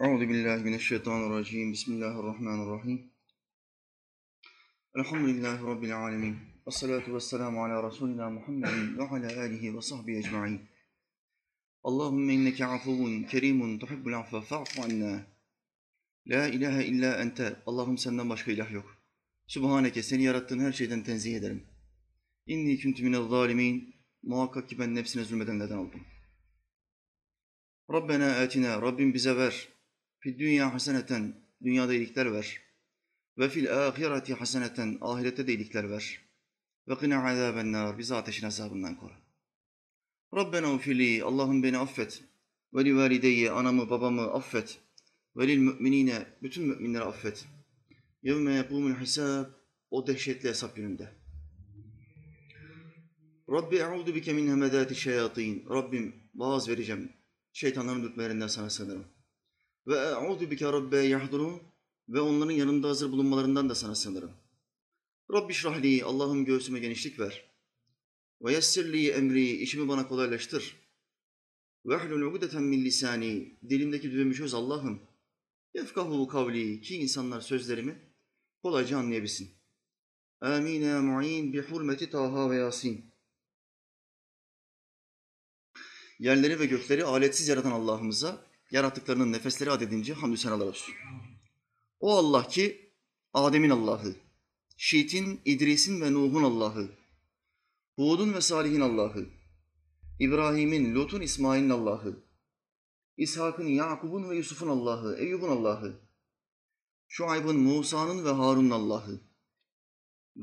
Euzu billahi mineşşeytanirracim. Bismillahirrahmanirrahim. Elhamdülillahi rabbil alamin. Ves salatu vesselamu ala resulina Muhammedin ve ala alihi ve sahbihi ecmaîn. Allahumme inneke afuvun kerimun tuhibbul affe fa'fu anna. La ilahe illa ente. Allah'ım senden başka ilah yok. Sübhaneke seni yarattığın her şeyden tenzih ederim. İnni kuntu minel zalimin. Muhakkak ki ben nefsine zulmedenlerden oldum. Rabbena atina, Rabbim bize ver. Fid dünya haseneten, dünyada iyilikler ver. Ve fil ahireti haseneten, ahirette de iyilikler ver. Ve qina azaben nar, bizi ateşin azabından koru. Rabbena ufili, Allah'ım beni affet. Ve li valideyye, anamı babamı affet. Ve lil müminine, bütün müminleri affet. Yevme yapumul hisab, o dehşetli hesap gününde. Rabbi e'udu bike min hemedati şeyatin. Rabbim vaaz vereceğim. Şeytanların dürtmelerinden sana sığınırım. Ve e'udu bike rabbe yahdurun. Ve onların yanında hazır bulunmalarından da sana sığınırım. Rabbi şrahli, Allah'ım göğsüme genişlik ver. Ve yessirli emri, işimi bana kolaylaştır. Ve hlul ugdeten min lisani, dilimdeki düğümü çöz Allah'ım. Yefkahu kavli, ki insanlar sözlerimi kolayca anlayabilsin. Amin ya mu'in bi hurmeti Taha ve Yasin. Yerleri ve gökleri aletsiz yaratan Allah'ımıza yarattıklarının nefesleri adedince hamdü senalar olsun. O Allah ki Adem'in Allah'ı, Şit'in, İdris'in ve Nuh'un Allah'ı, Hud'un ve Salih'in Allah'ı, İbrahim'in, Lut'un, İsmail'in Allah'ı, İshak'ın, Yakub'un ve Yusuf'un Allah'ı, Eyyub'un Allah'ı, Şuayb'ın, Musa'nın ve Harun'un Allah'ı,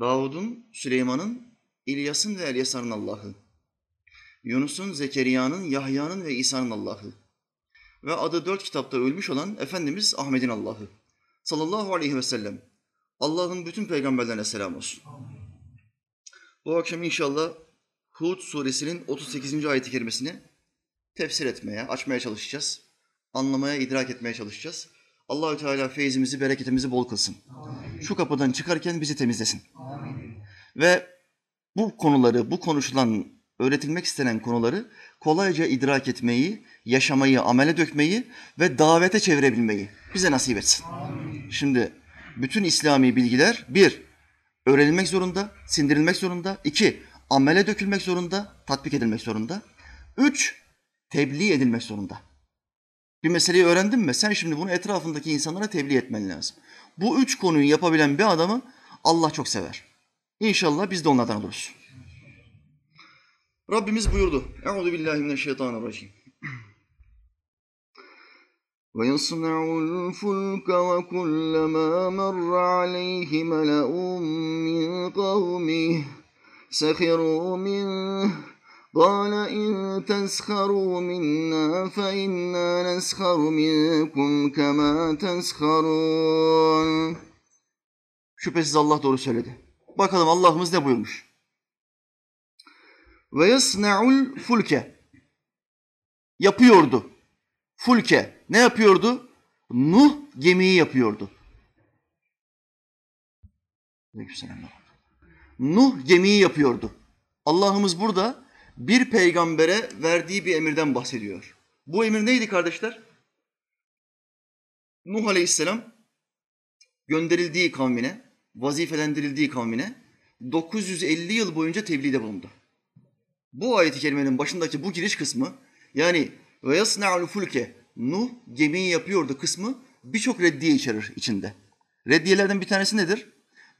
Davud'un, Süleyman'ın, İlyas'ın ve Elyasar'ın Allah'ı, Yunus'un, Zekeriya'nın, Yahya'nın ve İsa'nın Allah'ı ve adı dört kitapta ölmüş olan Efendimiz Ahmet'in Allah'ı sallallahu aleyhi ve sellem. Allah'ın bütün peygamberlerine selam olsun. Bu akşam inşallah Hud suresinin 38. ayet-i kerimesini tefsir etmeye, açmaya çalışacağız. Anlamaya, idrak etmeye çalışacağız. Allahü Teala feyzimizi, bereketimizi bol kılsın. Şu kapıdan çıkarken bizi temizlesin. Ve bu konuları, bu konuşulan, öğretilmek istenen konuları kolayca idrak etmeyi, yaşamayı, amele dökmeyi ve davete çevirebilmeyi bize nasip etsin. Şimdi bütün İslami bilgiler bir, öğrenilmek zorunda, sindirilmek zorunda. iki amele dökülmek zorunda, tatbik edilmek zorunda. Üç, tebliğ edilmek zorunda. Bir meseleyi öğrendin mi? Sen şimdi bunu etrafındaki insanlara tebliğ etmen lazım. Bu üç konuyu yapabilen bir adamı Allah çok sever. İnşallah biz de onlardan oluruz. Rabbimiz buyurdu. Euzu billahi mineşşeytanirracim. ويصنع الفلك وكلما مر عليه ملأ من قومه سخروا منه قال إن تسخروا منا فإنا نسخر منكم كما تسخرون Şüphesiz Allah doğru söyledi. Bakalım Allah'ımız ne buyurmuş? Ve yasna'ul fulke. Yapıyordu. Fulke. Ne yapıyordu? Nuh gemiyi yapıyordu. Nuh gemiyi yapıyordu. Allah'ımız burada bir peygambere verdiği bir emirden bahsediyor. Bu emir neydi kardeşler? Nuh Aleyhisselam gönderildiği kavmine, vazifelendirildiği kavmine 950 yıl boyunca tebliğde bulundu. Bu ayet-i kerimenin başındaki bu giriş kısmı yani ve yasna'ul fulke Nuh gemiyi yapıyordu kısmı birçok reddiye içerir içinde. Reddiyelerden bir tanesi nedir?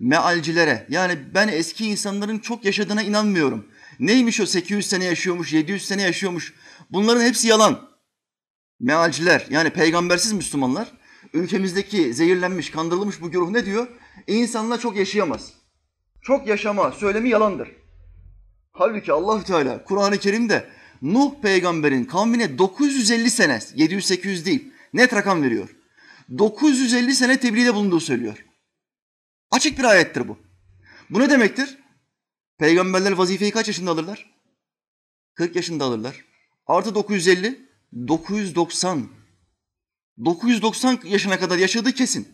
Mealcilere yani ben eski insanların çok yaşadığına inanmıyorum. Neymiş o 800 sene yaşıyormuş, 700 sene yaşıyormuş. Bunların hepsi yalan. Mealciler yani peygambersiz Müslümanlar ülkemizdeki zehirlenmiş, kandırılmış bu güruh ne diyor? İnsanlar çok yaşayamaz. Çok yaşama söylemi yalandır. Halbuki allah Teala Kur'an-ı Kerim'de Nuh peygamberin kavmine 950 sene, 700-800 değil, net rakam veriyor. 950 sene tebliğde bulunduğu söylüyor. Açık bir ayettir bu. Bu ne demektir? Peygamberler vazifeyi kaç yaşında alırlar? 40 yaşında alırlar. Artı 950, 990. 990 yaşına kadar yaşadığı kesin.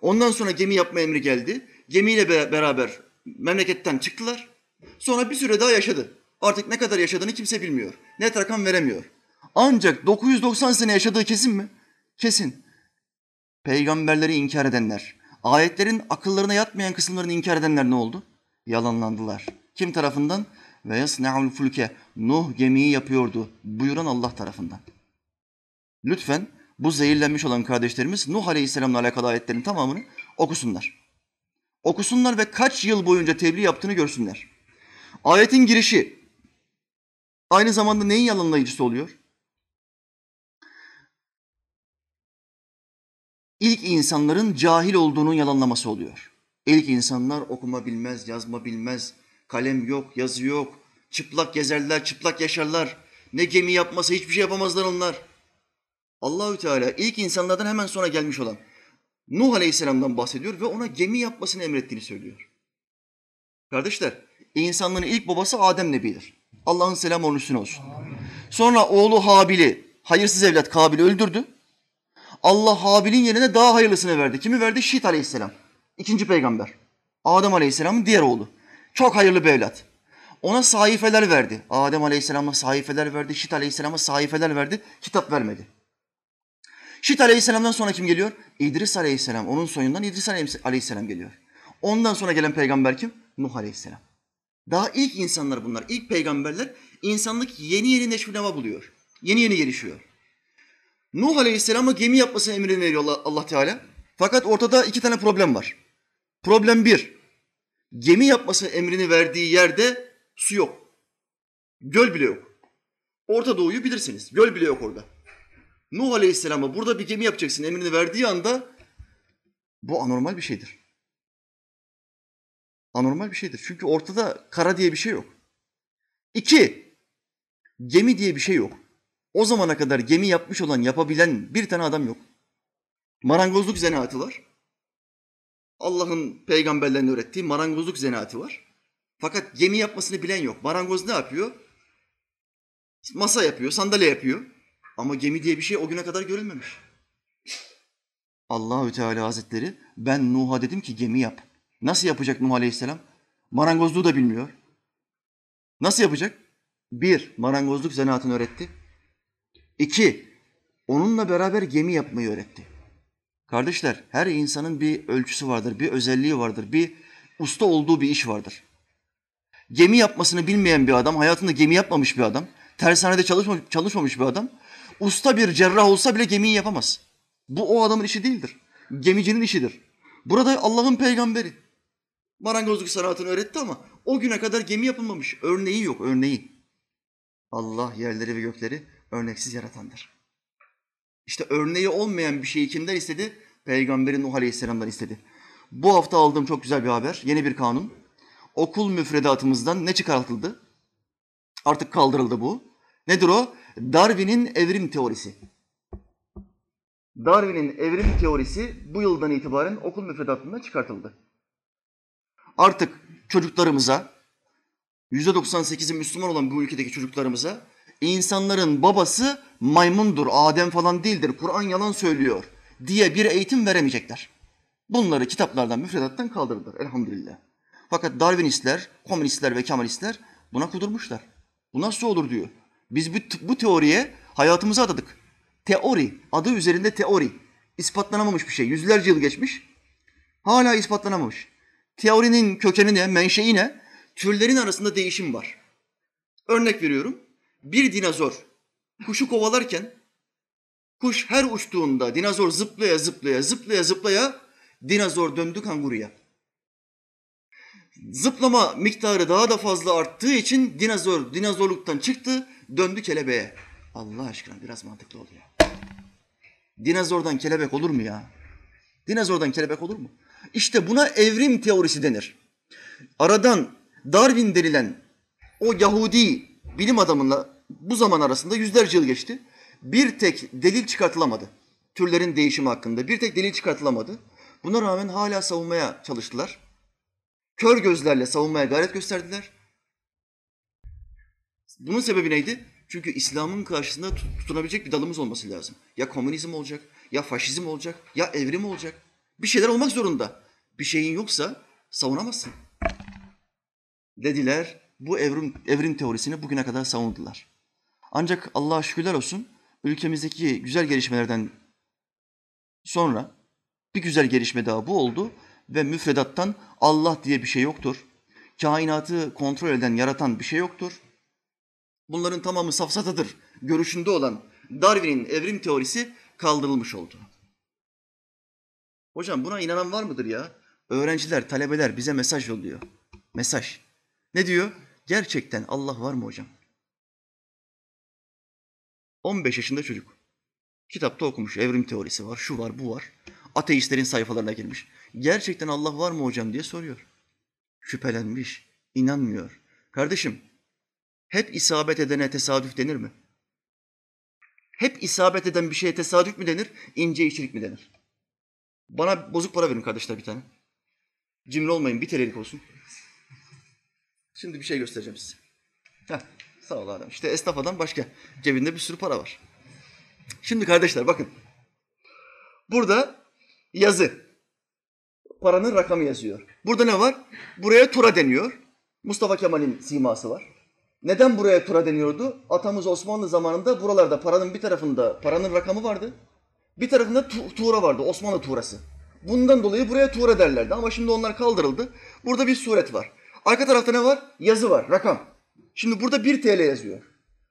Ondan sonra gemi yapma emri geldi. Gemiyle beraber memleketten çıktılar. Sonra bir süre daha yaşadı. Artık ne kadar yaşadığını kimse bilmiyor. Net rakam veremiyor. Ancak 990 sene yaşadığı kesin mi? Kesin. peygamberleri inkar edenler, ayetlerin akıllarına yatmayan kısımlarını inkar edenler ne oldu? Yalanlandılar. Kim tarafından? Ve yasna'ul fulke. Nuh gemiyi yapıyordu. Buyuran Allah tarafından. Lütfen bu zehirlenmiş olan kardeşlerimiz Nuh Aleyhisselam'la alakalı ayetlerin tamamını okusunlar. Okusunlar ve kaç yıl boyunca tebliğ yaptığını görsünler. Ayetin girişi aynı zamanda neyin yalanlayıcısı oluyor? İlk insanların cahil olduğunun yalanlaması oluyor. İlk insanlar okuma bilmez, yazma bilmez, kalem yok, yazı yok, çıplak gezerler, çıplak yaşarlar. Ne gemi yapması, hiçbir şey yapamazlar onlar. Allahü Teala ilk insanlardan hemen sonra gelmiş olan Nuh Aleyhisselam'dan bahsediyor ve ona gemi yapmasını emrettiğini söylüyor. Kardeşler, insanların ilk babası Adem Nebi'dir. Allah'ın selamı onun üstüne olsun. Sonra oğlu Habil'i, hayırsız evlat Kabil'i öldürdü. Allah Habil'in yerine daha hayırlısını verdi. Kimi verdi? Şit Aleyhisselam. İkinci peygamber. Adem Aleyhisselam'ın diğer oğlu. Çok hayırlı bir evlat. Ona sahifeler verdi. Adem Aleyhisselam'a sahifeler verdi. Şit Aleyhisselam'a sahifeler verdi. Kitap vermedi. Şit Aleyhisselam'dan sonra kim geliyor? İdris Aleyhisselam. Onun soyundan İdris Aleyhisselam geliyor. Ondan sonra gelen peygamber kim? Nuh Aleyhisselam. Daha ilk insanlar bunlar. İlk peygamberler insanlık yeni yeni neşvineva buluyor. Yeni yeni gelişiyor. Nuh Aleyhisselam'a gemi yapmasını emrini veriyor Allah, Allah Teala. Fakat ortada iki tane problem var. Problem bir, gemi yapması emrini verdiği yerde su yok. Göl bile yok. Orta Doğu'yu bilirsiniz. Göl bile yok orada. Nuh Aleyhisselam'a burada bir gemi yapacaksın emrini verdiği anda bu anormal bir şeydir. Anormal bir şeydir. Çünkü ortada kara diye bir şey yok. İki, gemi diye bir şey yok. O zamana kadar gemi yapmış olan, yapabilen bir tane adam yok. Marangozluk zanaatı var. Allah'ın peygamberlerine öğrettiği marangozluk zanaatı var. Fakat gemi yapmasını bilen yok. Marangoz ne yapıyor? Masa yapıyor, sandalye yapıyor. Ama gemi diye bir şey o güne kadar görülmemiş. Allahü Teala Hazretleri ben Nuh'a dedim ki gemi yap. Nasıl yapacak Nuh Aleyhisselam? Marangozluğu da bilmiyor. Nasıl yapacak? Bir, marangozluk zanaatını öğretti. İki, onunla beraber gemi yapmayı öğretti. Kardeşler, her insanın bir ölçüsü vardır, bir özelliği vardır, bir usta olduğu bir iş vardır. Gemi yapmasını bilmeyen bir adam, hayatında gemi yapmamış bir adam, tersanede çalışmamış, çalışmamış bir adam, usta bir cerrah olsa bile gemiyi yapamaz. Bu o adamın işi değildir. Gemicinin işidir. Burada Allah'ın peygamberi. Marangozluk sanatını öğretti ama o güne kadar gemi yapılmamış. Örneği yok, örneği. Allah yerleri ve gökleri örneksiz yaratandır. İşte örneği olmayan bir şeyi kimden istedi? Peygamberi Nuh Aleyhisselam'dan istedi. Bu hafta aldığım çok güzel bir haber. Yeni bir kanun. Okul müfredatımızdan ne çıkartıldı? Artık kaldırıldı bu. Nedir o? Darwin'in evrim teorisi. Darwin'in evrim teorisi bu yıldan itibaren okul müfredatından çıkartıldı. Artık çocuklarımıza, %98'i Müslüman olan bu ülkedeki çocuklarımıza insanların babası maymundur, Adem falan değildir, Kur'an yalan söylüyor diye bir eğitim veremeyecekler. Bunları kitaplardan, müfredattan kaldırdılar elhamdülillah. Fakat Darwinistler, komünistler ve Kemalistler buna kudurmuşlar. Bu nasıl olur diyor. Biz bu, bu teoriye hayatımızı adadık. Teori, adı üzerinde teori. İspatlanamamış bir şey. Yüzlerce yıl geçmiş. Hala ispatlanamamış. Teorinin kökeni ne, menşei ne? Türlerin arasında değişim var. Örnek veriyorum. Bir dinozor kuşu kovalarken kuş her uçtuğunda dinozor zıplaya zıplaya zıplaya zıplaya dinozor döndü kanguruya. Zıplama miktarı daha da fazla arttığı için dinozor dinozorluktan çıktı, döndü kelebeğe. Allah aşkına biraz mantıklı oluyor. Dinozordan kelebek olur mu ya? Dinozordan kelebek olur mu? İşte buna evrim teorisi denir. Aradan Darwin denilen o Yahudi bilim adamıyla bu zaman arasında yüzlerce yıl geçti. Bir tek delil çıkartılamadı. Türlerin değişimi hakkında bir tek delil çıkartılamadı. Buna rağmen hala savunmaya çalıştılar. Kör gözlerle savunmaya gayret gösterdiler. Bunun sebebi neydi? Çünkü İslam'ın karşısında tutunabilecek bir dalımız olması lazım. Ya komünizm olacak, ya faşizm olacak, ya evrim olacak. Bir şeyler olmak zorunda. Bir şeyin yoksa savunamazsın. Dediler, bu evrim, evrim teorisini bugüne kadar savundular. Ancak Allah'a şükürler olsun ülkemizdeki güzel gelişmelerden sonra Bir güzel gelişme daha bu oldu ve müfredattan Allah diye bir şey yoktur. Kainatı kontrol eden, yaratan bir şey yoktur. Bunların tamamı safsatadır. Görüşünde olan Darwin'in evrim teorisi kaldırılmış oldu. Hocam buna inanan var mıdır ya? Öğrenciler, talebeler bize mesaj yolluyor. Mesaj. Ne diyor? Gerçekten Allah var mı hocam? 15 yaşında çocuk. Kitapta okumuş. Evrim teorisi var, şu var, bu var. Ateistlerin sayfalarına girmiş. Gerçekten Allah var mı hocam diye soruyor. Şüphelenmiş, inanmıyor. Kardeşim, hep isabet edene tesadüf denir mi? Hep isabet eden bir şeye tesadüf mü denir, ince işçilik mi denir? Bana bozuk para verin kardeşler bir tane. Cimri olmayın, bir TL'lik olsun. Şimdi bir şey göstereceğim size. Heh, sağ ol adam. İşte esnaf adam başka. Cebinde bir sürü para var. Şimdi kardeşler bakın. Burada yazı. Paranın rakamı yazıyor. Burada ne var? Buraya tura deniyor. Mustafa Kemal'in siması var. Neden buraya tura deniyordu? Atamız Osmanlı zamanında buralarda paranın bir tarafında paranın rakamı vardı. Bir tarafında tu- tuğra vardı, Osmanlı tuğrası. Bundan dolayı buraya tuğra derlerdi ama şimdi onlar kaldırıldı. Burada bir suret var. Arka tarafta ne var? Yazı var, rakam. Şimdi burada 1 TL yazıyor.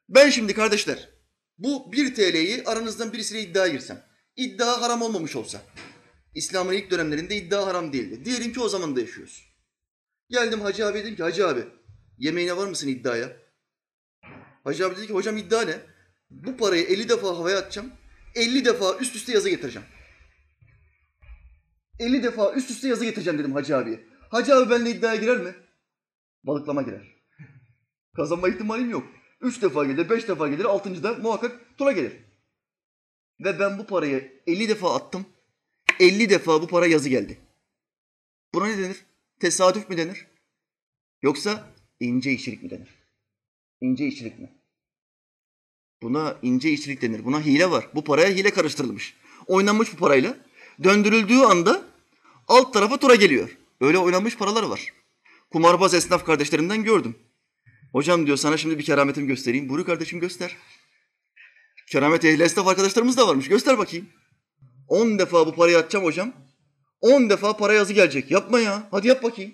Ben şimdi kardeşler bu 1 TL'yi aranızdan birisiyle iddia girsem. İddia haram olmamış olsa. İslam'ın ilk dönemlerinde iddia haram değildi. Diyelim ki o zaman da yaşıyoruz. Geldim Hacı abi dedim ki Hacı abi yemeğine var mısın iddiaya? Hacı abi dedi ki hocam iddia ne? Bu parayı 50 defa havaya atacağım. 50 defa üst üste yazı getireceğim. 50 defa üst üste yazı getireceğim dedim Hacı abiye. Hacı abi benimle iddiaya girer mi? Balıklama girer. Kazanma ihtimalim yok. Üç defa gelir, beş defa gelir, altıncıda muhakkak tura gelir. Ve ben bu parayı 50 defa attım. 50 defa bu para yazı geldi. Buna ne denir? Tesadüf mü denir? Yoksa ince işçilik mi denir? İnce işçilik mi? Buna ince işçilik denir. Buna hile var. Bu paraya hile karıştırılmış. Oynanmış bu parayla. Döndürüldüğü anda alt tarafa tura geliyor. Öyle oynanmış paralar var. Kumarbaz esnaf kardeşlerimden gördüm. Hocam diyor sana şimdi bir kerametimi göstereyim. Buyur kardeşim göster. Keramet ehli esnaf arkadaşlarımız da varmış. Göster bakayım. 10 defa bu parayı atacağım hocam. 10 defa para yazı gelecek. Yapma ya. Hadi yap bakayım.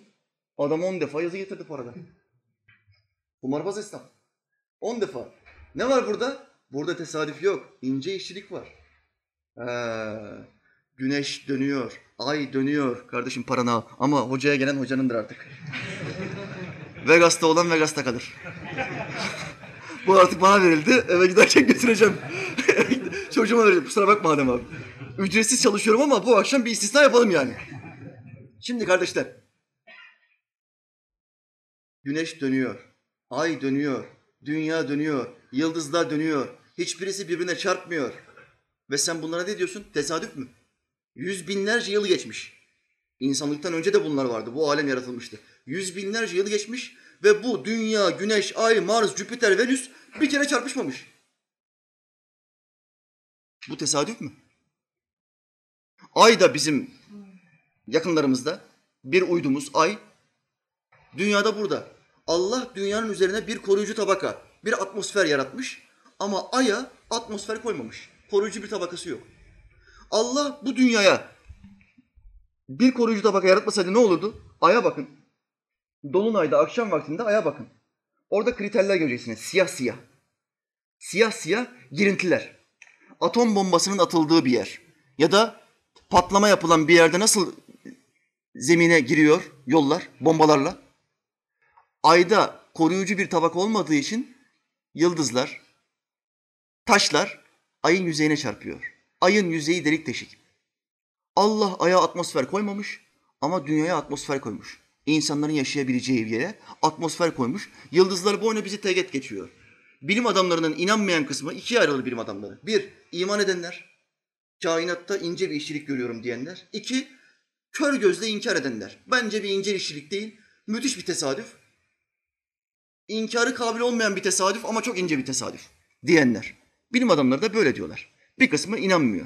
Adam 10 defa yazı getirdi paradan. Kumarbaz esnaf. 10 defa. Ne var burada? Burada tesadüf yok. İnce işçilik var. Ha, güneş dönüyor. Ay dönüyor. Kardeşim paranı al. Ama hocaya gelen hocanındır artık. Vegas'ta olan Vegas'ta kalır. Bu artık bana verildi. Eve giderken götüreceğim. Çocuğuma vereceğim. Kusura bakma Adem abi. Ücretsiz çalışıyorum ama bu akşam bir istisna yapalım yani. Şimdi kardeşler. Güneş dönüyor. Ay dönüyor. Dünya dönüyor. Yıldızlar dönüyor. Hiçbirisi birbirine çarpmıyor. Ve sen bunlara ne diyorsun? Tesadüf mü? Yüz binlerce yıl geçmiş. İnsanlıktan önce de bunlar vardı. Bu alem yaratılmıştı. Yüz binlerce yıl geçmiş ve bu dünya, güneş, ay, Mars, Jüpiter, Venüs bir kere çarpışmamış. Bu tesadüf mü? Ay da bizim yakınlarımızda bir uydumuz ay. Dünyada burada. Allah dünyanın üzerine bir koruyucu tabaka, bir atmosfer yaratmış ama aya atmosfer koymamış. Koruyucu bir tabakası yok. Allah bu dünyaya bir koruyucu tabaka yaratmasaydı ne olurdu? Aya bakın. Dolunayda akşam vaktinde aya bakın. Orada kriterler göreceksiniz. Siyah siyah. Siyah siyah girintiler. Atom bombasının atıldığı bir yer. Ya da patlama yapılan bir yerde nasıl zemine giriyor yollar bombalarla? Ayda koruyucu bir tabaka olmadığı için yıldızlar, taşlar ayın yüzeyine çarpıyor. Ayın yüzeyi delik deşik. Allah aya atmosfer koymamış ama dünyaya atmosfer koymuş. İnsanların yaşayabileceği bir yere atmosfer koymuş. Yıldızlar boyuna bizi teğet geçiyor. Bilim adamlarının inanmayan kısmı ikiye ayrılır bilim adamları. Bir, iman edenler. Kainatta ince bir işçilik görüyorum diyenler. İki, kör gözle inkar edenler. Bence bir ince işçilik değil, müthiş bir tesadüf. İnkarı kabil olmayan bir tesadüf ama çok ince bir tesadüf diyenler. Bilim adamları da böyle diyorlar. Bir kısmı inanmıyor.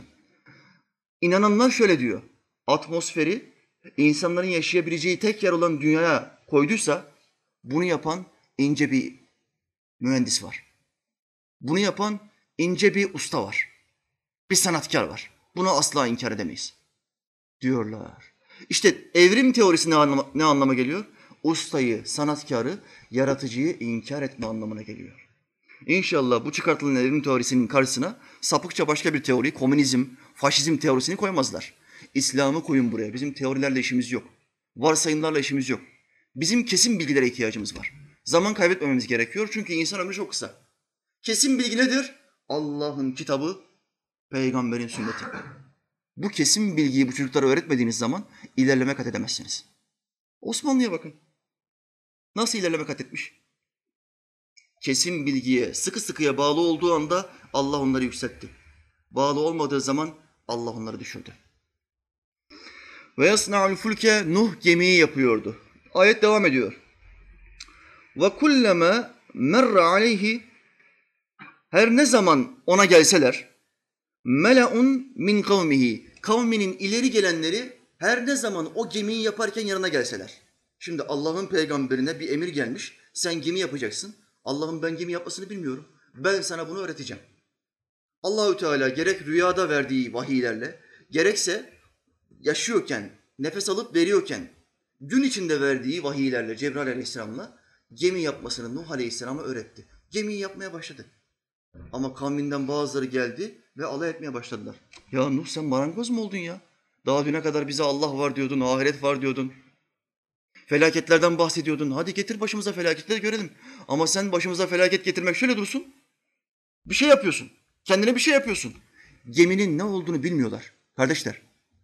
İnananlar şöyle diyor. Atmosferi insanların yaşayabileceği tek yer olan dünyaya koyduysa bunu yapan ince bir mühendis var. Bunu yapan ince bir usta var. Bir sanatkar var. Bunu asla inkar edemeyiz. diyorlar. İşte evrim teorisi ne anlama, ne anlama geliyor? Ustayı, sanatkarı, yaratıcıyı inkar etme anlamına geliyor. İnşallah bu çıkartılan evrim teorisinin karşısına sapıkça başka bir teori, komünizm, faşizm teorisini koymazlar. İslam'ı koyun buraya. Bizim teorilerle işimiz yok. Varsayımlarla işimiz yok. Bizim kesin bilgilere ihtiyacımız var. Zaman kaybetmememiz gerekiyor çünkü insan ömrü çok kısa. Kesin bilgi nedir? Allah'ın kitabı, peygamberin sünneti. Bu kesin bilgiyi bu çocuklara öğretmediğiniz zaman ilerleme kat edemezsiniz. Osmanlı'ya bakın. Nasıl ilerleme kat etmiş? Kesin bilgiye, sıkı sıkıya bağlı olduğu anda Allah onları yükseltti. Bağlı olmadığı zaman Allah onları düşürdü. Ve yasna'ul fulke Nuh gemiyi yapıyordu. Ayet devam ediyor. Ve kulleme merre aleyhi her ne zaman ona gelseler mele'un min kavmihi kavminin ileri gelenleri her ne zaman o gemiyi yaparken yanına gelseler. Şimdi Allah'ın peygamberine bir emir gelmiş. Sen gemi yapacaksın. Allah'ın ben gemi yapmasını bilmiyorum. Ben sana bunu öğreteceğim. Allahü Teala gerek rüyada verdiği vahiylerle gerekse yaşıyorken, nefes alıp veriyorken gün içinde verdiği vahiylerle Cebrail Aleyhisselam'la gemi yapmasını Nuh Aleyhisselam'a öğretti. Gemiyi yapmaya başladı. Ama kavminden bazıları geldi ve alay etmeye başladılar. Ya Nuh sen marangoz mu oldun ya? Daha düne kadar bize Allah var diyordun, ahiret var diyordun. Felaketlerden bahsediyordun. Hadi getir başımıza felaketleri görelim. Ama sen başımıza felaket getirmek şöyle dursun. Bir şey yapıyorsun. Kendine bir şey yapıyorsun. Geminin ne olduğunu bilmiyorlar kardeşler.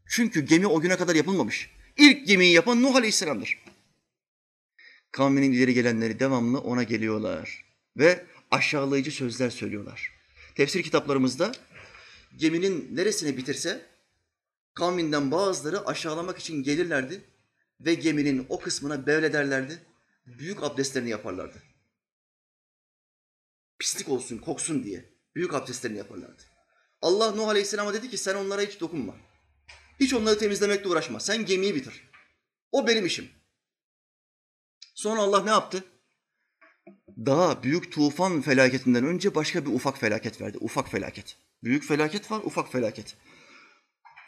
Çünkü gemi o güne kadar yapılmamış. İlk gemiyi yapan Nuh Aleyhisselam'dır. Kavminin ileri gelenleri devamlı ona geliyorlar. Ve aşağılayıcı sözler söylüyorlar. Tefsir kitaplarımızda geminin neresini bitirse kavminden bazıları aşağılamak için gelirlerdi ve geminin o kısmına bevlederlerdi. Büyük abdestlerini yaparlardı. Pislik olsun, koksun diye büyük abdestlerini yaparlardı. Allah Nuh Aleyhisselam'a dedi ki sen onlara hiç dokunma. Hiç onları temizlemekle uğraşma. Sen gemiyi bitir. O benim işim. Sonra Allah ne yaptı? Daha büyük tufan felaketinden önce başka bir ufak felaket verdi. Ufak felaket. Büyük felaket var, ufak felaket.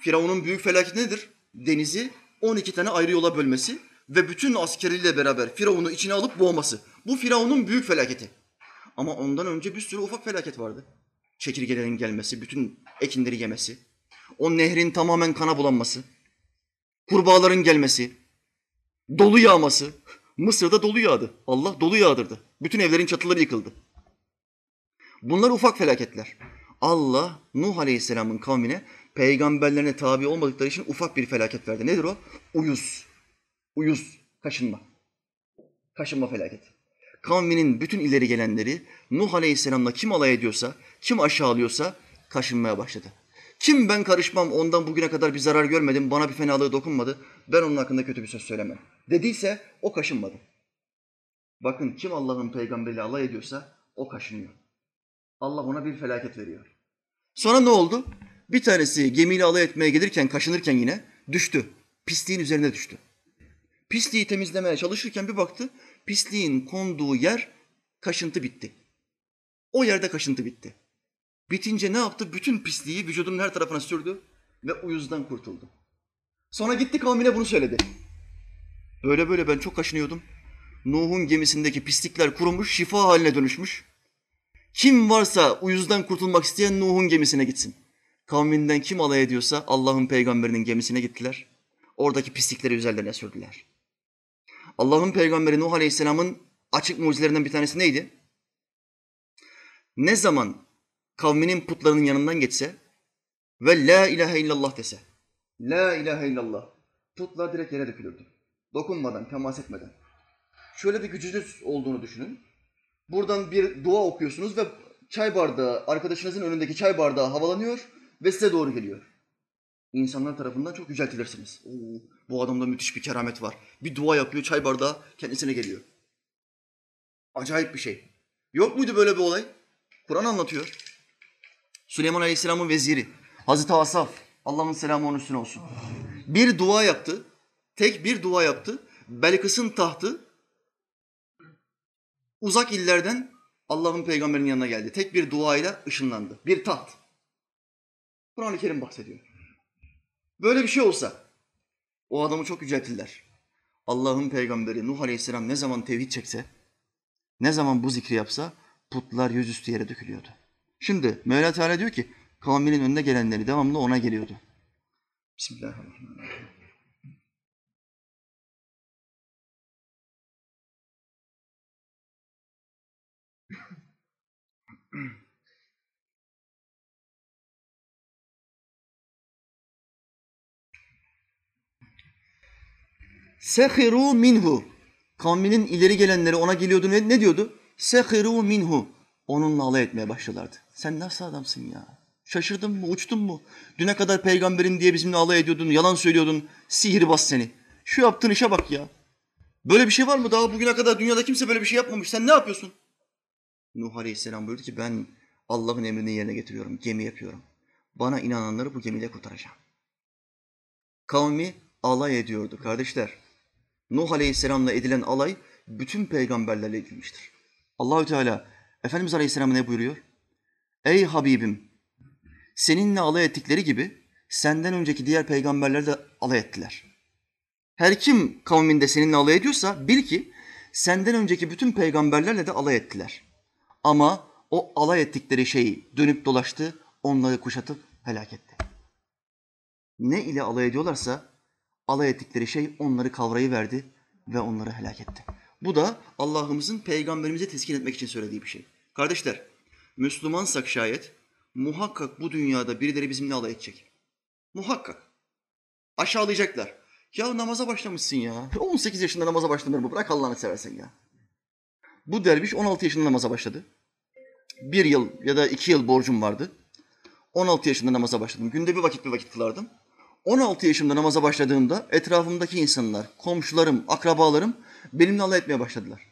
Firavun'un büyük felaketi nedir? Denizi 12 tane ayrı yola bölmesi ve bütün askeriyle beraber Firavun'u içine alıp boğması. Bu Firavun'un büyük felaketi. Ama ondan önce bir sürü ufak felaket vardı. Çekirgelerin gelmesi, bütün ekinleri yemesi, o nehrin tamamen kana bulanması, kurbağaların gelmesi, dolu yağması. Mısır'da dolu yağdı. Allah dolu yağdırdı. Bütün evlerin çatıları yıkıldı. Bunlar ufak felaketler. Allah Nuh Aleyhisselam'ın kavmine peygamberlerine tabi olmadıkları için ufak bir felaket verdi. Nedir o? Uyuz. Uyuz. Kaşınma. Kaşınma felaketi. Kavminin bütün ileri gelenleri Nuh Aleyhisselam'la kim alay ediyorsa, kim aşağılıyorsa kaşınmaya başladı. Kim ben karışmam ondan bugüne kadar bir zarar görmedim, bana bir fenalığı dokunmadı, ben onun hakkında kötü bir söz söylemem. Dediyse o kaşınmadı. Bakın kim Allah'ın peygamberiyle alay ediyorsa o kaşınıyor. Allah ona bir felaket veriyor. Sonra ne oldu? Bir tanesi gemiyle alay etmeye gelirken, kaşınırken yine düştü. Pisliğin üzerine düştü. Pisliği temizlemeye çalışırken bir baktı, pisliğin konduğu yer kaşıntı bitti. O yerde kaşıntı bitti. Bitince ne yaptı? Bütün pisliği vücudunun her tarafına sürdü ve uyuzdan kurtuldu. Sonra gitti kavmine bunu söyledi. Böyle böyle ben çok kaşınıyordum. Nuh'un gemisindeki pislikler kurumuş, şifa haline dönüşmüş. Kim varsa uyuzdan kurtulmak isteyen Nuh'un gemisine gitsin. Kavminden kim alay ediyorsa Allah'ın peygamberinin gemisine gittiler. Oradaki pislikleri üzerlerine sürdüler. Allah'ın peygamberi Nuh Aleyhisselam'ın açık mucizelerinden bir tanesi neydi? Ne zaman kavminin putlarının yanından geçse ve la ilahe illallah dese. La ilahe illallah. Putlar direkt yere dökülürdü. Dokunmadan, temas etmeden. Şöyle bir gücünüz olduğunu düşünün. Buradan bir dua okuyorsunuz ve çay bardağı, arkadaşınızın önündeki çay bardağı havalanıyor ve size doğru geliyor. İnsanlar tarafından çok yüceltilirsiniz. Oo, bu adamda müthiş bir keramet var. Bir dua yapıyor, çay bardağı kendisine geliyor. Acayip bir şey. Yok muydu böyle bir olay? Kur'an anlatıyor. Süleyman Aleyhisselam'ın veziri, Hazreti Asaf, Allah'ın selamı onun üstüne olsun. Bir dua yaptı, tek bir dua yaptı. Belkıs'ın tahtı uzak illerden Allah'ın peygamberinin yanına geldi. Tek bir duayla ışınlandı. Bir taht. Kur'an-ı Kerim bahsediyor. Böyle bir şey olsa O adamı çok yüceltirler. Allah'ın peygamberi Nuh Aleyhisselam ne zaman tevhid çekse, ne zaman bu zikri yapsa putlar yüzüstü yere dökülüyordu. Şimdi Mevla Teala diyor ki kavminin önüne gelenleri devamlı ona geliyordu. Bismillahirrahmanirrahim. Sehiru minhu. Kavminin ileri gelenleri ona geliyordu. Ne, ne diyordu? Sehiru minhu. Onunla alay etmeye başladılardı. Sen nasıl adamsın ya? Şaşırdın mı? Uçtun mu? Düne kadar peygamberin diye bizimle alay ediyordun, yalan söylüyordun. Sihirbaz seni. Şu yaptığın işe bak ya. Böyle bir şey var mı? Daha bugüne kadar dünyada kimse böyle bir şey yapmamış. Sen ne yapıyorsun? Nuh Aleyhisselam buyurdu ki ben Allah'ın emrini yerine getiriyorum. Gemi yapıyorum. Bana inananları bu gemide kurtaracağım. Kavmi alay ediyordu kardeşler. Nuh Aleyhisselam'la edilen alay bütün peygamberlerle edilmiştir. Allahü Teala Efendimiz Aleyhisselam ne buyuruyor? Ey Habibim seninle alay ettikleri gibi senden önceki diğer peygamberler de alay ettiler. Her kim kavminde seninle alay ediyorsa bil ki senden önceki bütün peygamberlerle de alay ettiler. Ama o alay ettikleri şeyi dönüp dolaştı, onları kuşatıp helak etti. Ne ile alay ediyorlarsa alay ettikleri şey onları kavrayıverdi ve onları helak etti. Bu da Allah'ımızın peygamberimize teskin etmek için söylediği bir şey. Kardeşler, Müslümansak şayet muhakkak bu dünyada birileri bizimle alay edecek. Muhakkak. Aşağılayacaklar. Ya namaza başlamışsın ya. 18 yaşında namaza başlanır mı? Bırak Allah'ını seversen ya. Bu derviş 16 yaşında namaza başladı. Bir yıl ya da iki yıl borcum vardı. 16 yaşında namaza başladım. Günde bir vakit bir vakit kılardım. 16 yaşımda namaza başladığımda etrafımdaki insanlar, komşularım, akrabalarım benimle alay etmeye başladılar.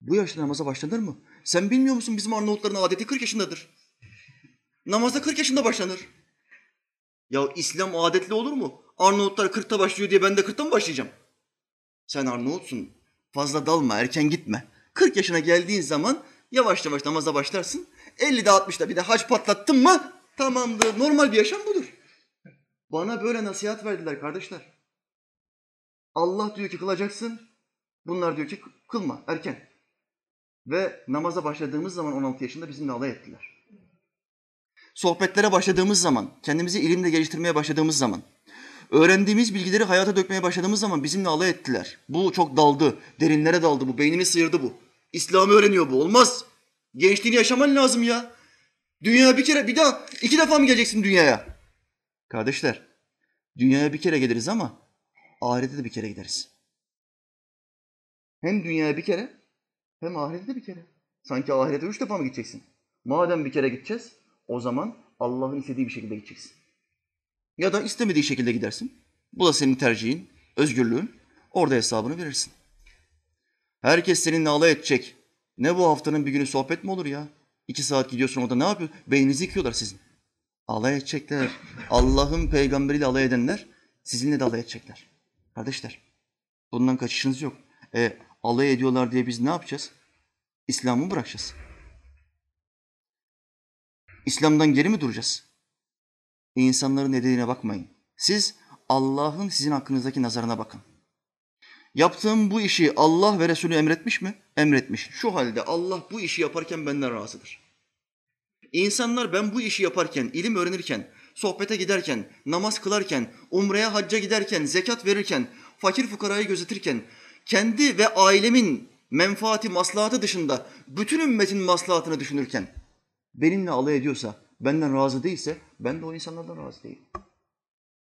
Bu yaşta namaza başlanır mı? Sen bilmiyor musun bizim Arnavutların adeti 40 yaşındadır. Namaza 40 yaşında başlanır. Ya İslam adetli olur mu? Arnavutlar 40'ta başlıyor diye ben de 40'ta mı başlayacağım? Sen Arnavutsun. Fazla dalma, erken gitme. 40 yaşına geldiğin zaman yavaş yavaş namaza başlarsın. 50'de 60'da bir de hac patlattın mı tamamdır. Normal bir yaşam budur. Bana böyle nasihat verdiler kardeşler. Allah diyor ki kılacaksın. Bunlar diyor ki kılma erken. Ve namaza başladığımız zaman 16 yaşında bizimle alay ettiler. Sohbetlere başladığımız zaman, kendimizi ilimle geliştirmeye başladığımız zaman, öğrendiğimiz bilgileri hayata dökmeye başladığımız zaman bizimle alay ettiler. Bu çok daldı, derinlere daldı bu, beynini sıyırdı bu. İslam'ı öğreniyor bu, olmaz. Gençliğini yaşaman lazım ya. Dünyaya bir kere, bir daha, iki defa mı geleceksin dünyaya? Kardeşler, dünyaya bir kere geliriz ama ahirete de bir kere gideriz. Hem dünyaya bir kere hem ahirete de bir kere. Sanki ahirete üç defa mı gideceksin? Madem bir kere gideceğiz, o zaman Allah'ın istediği bir şekilde gideceksin. Ya da istemediği şekilde gidersin. Bu da senin tercihin, özgürlüğün. Orada hesabını verirsin. Herkes seninle alay edecek. Ne bu haftanın bir günü sohbet mi olur ya? İki saat gidiyorsun orada ne yapıyor? Beyninizi yıkıyorlar sizin. Alay edecekler. Allah'ın peygamberiyle alay edenler sizinle de alay edecekler. Kardeşler, bundan kaçışınız yok. E, alay ediyorlar diye biz ne yapacağız? İslam'ı bırakacağız. İslam'dan geri mi duracağız? İnsanların ne dediğine bakmayın. Siz Allah'ın sizin hakkınızdaki nazarına bakın. Yaptığım bu işi Allah ve Resulü emretmiş mi? Emretmiş. Şu halde Allah bu işi yaparken benden razıdır. İnsanlar ben bu işi yaparken, ilim öğrenirken, sohbete giderken, namaz kılarken, umreye hacca giderken, zekat verirken, fakir fukarayı gözetirken, kendi ve ailemin menfaati, maslahatı dışında bütün ümmetin maslahatını düşünürken benimle alay ediyorsa, benden razı değilse ben de o insanlardan razı değilim.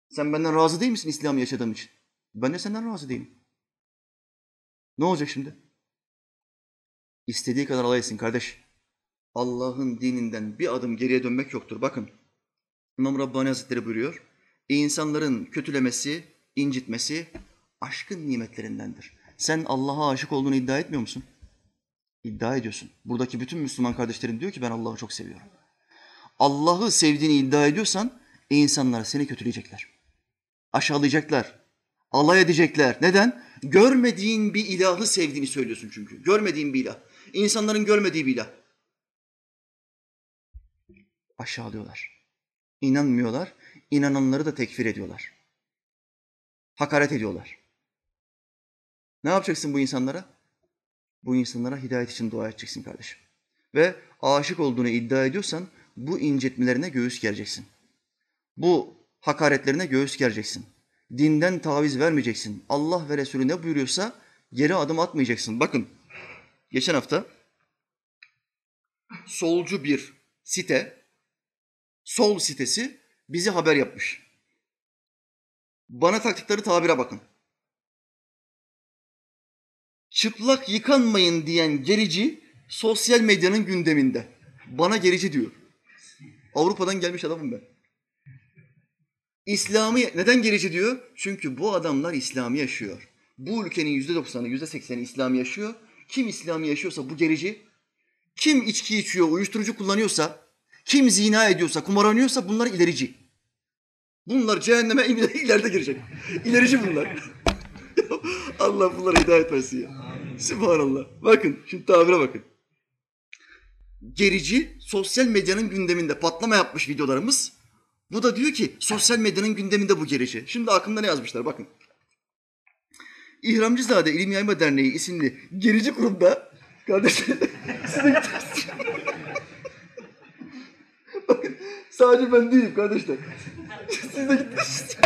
Sen benden razı değil misin İslam'ı yaşadığım için? Ben de senden razı değilim. Ne olacak şimdi? İstediği kadar alay etsin kardeş. Allah'ın dininden bir adım geriye dönmek yoktur. Bakın İmam Rabbani Hazretleri buyuruyor. İnsanların kötülemesi, incitmesi aşkın nimetlerindendir. Sen Allah'a aşık olduğunu iddia etmiyor musun? İddia ediyorsun. Buradaki bütün Müslüman kardeşlerim diyor ki ben Allah'ı çok seviyorum. Allah'ı sevdiğini iddia ediyorsan insanlar seni kötüleyecekler. Aşağılayacaklar. Alay edecekler. Neden? Görmediğin bir ilahı sevdiğini söylüyorsun çünkü. Görmediğin bir ilah. İnsanların görmediği bir ilah. Aşağılıyorlar. İnanmıyorlar. İnananları da tekfir ediyorlar. Hakaret ediyorlar. Ne yapacaksın bu insanlara? Bu insanlara hidayet için dua edeceksin kardeşim. Ve aşık olduğunu iddia ediyorsan bu incitmelerine göğüs gereceksin. Bu hakaretlerine göğüs gereceksin. Dinden taviz vermeyeceksin. Allah ve Resulü ne buyuruyorsa geri adım atmayacaksın. Bakın geçen hafta solcu bir site, sol sitesi bizi haber yapmış. Bana taktıkları tabire bakın. Çıplak yıkanmayın diyen gerici sosyal medyanın gündeminde. Bana gerici diyor. Avrupa'dan gelmiş adamım ben. İslami neden gerici diyor? Çünkü bu adamlar İslami yaşıyor. Bu ülkenin yüzde doksanı, yüzde sekseni İslami yaşıyor. Kim İslami yaşıyorsa bu gerici. Kim içki içiyor, uyuşturucu kullanıyorsa, kim zina ediyorsa, kumar oynuyorsa bunlar ilerici. Bunlar cehenneme ileride girecek. İlerici bunlar. Allah bunlara hidayet versin ya. Sübhanallah. Bakın, şimdi tabire bakın. Gerici, sosyal medyanın gündeminde patlama yapmış videolarımız. Bu da diyor ki, sosyal medyanın gündeminde bu gerici. Şimdi aklımda ne yazmışlar, bakın. İhramcızade İlim Yayma Derneği isimli gerici kurumda, kardeşler, size sadece ben değilim kardeşler. Siz de gitmişsiniz.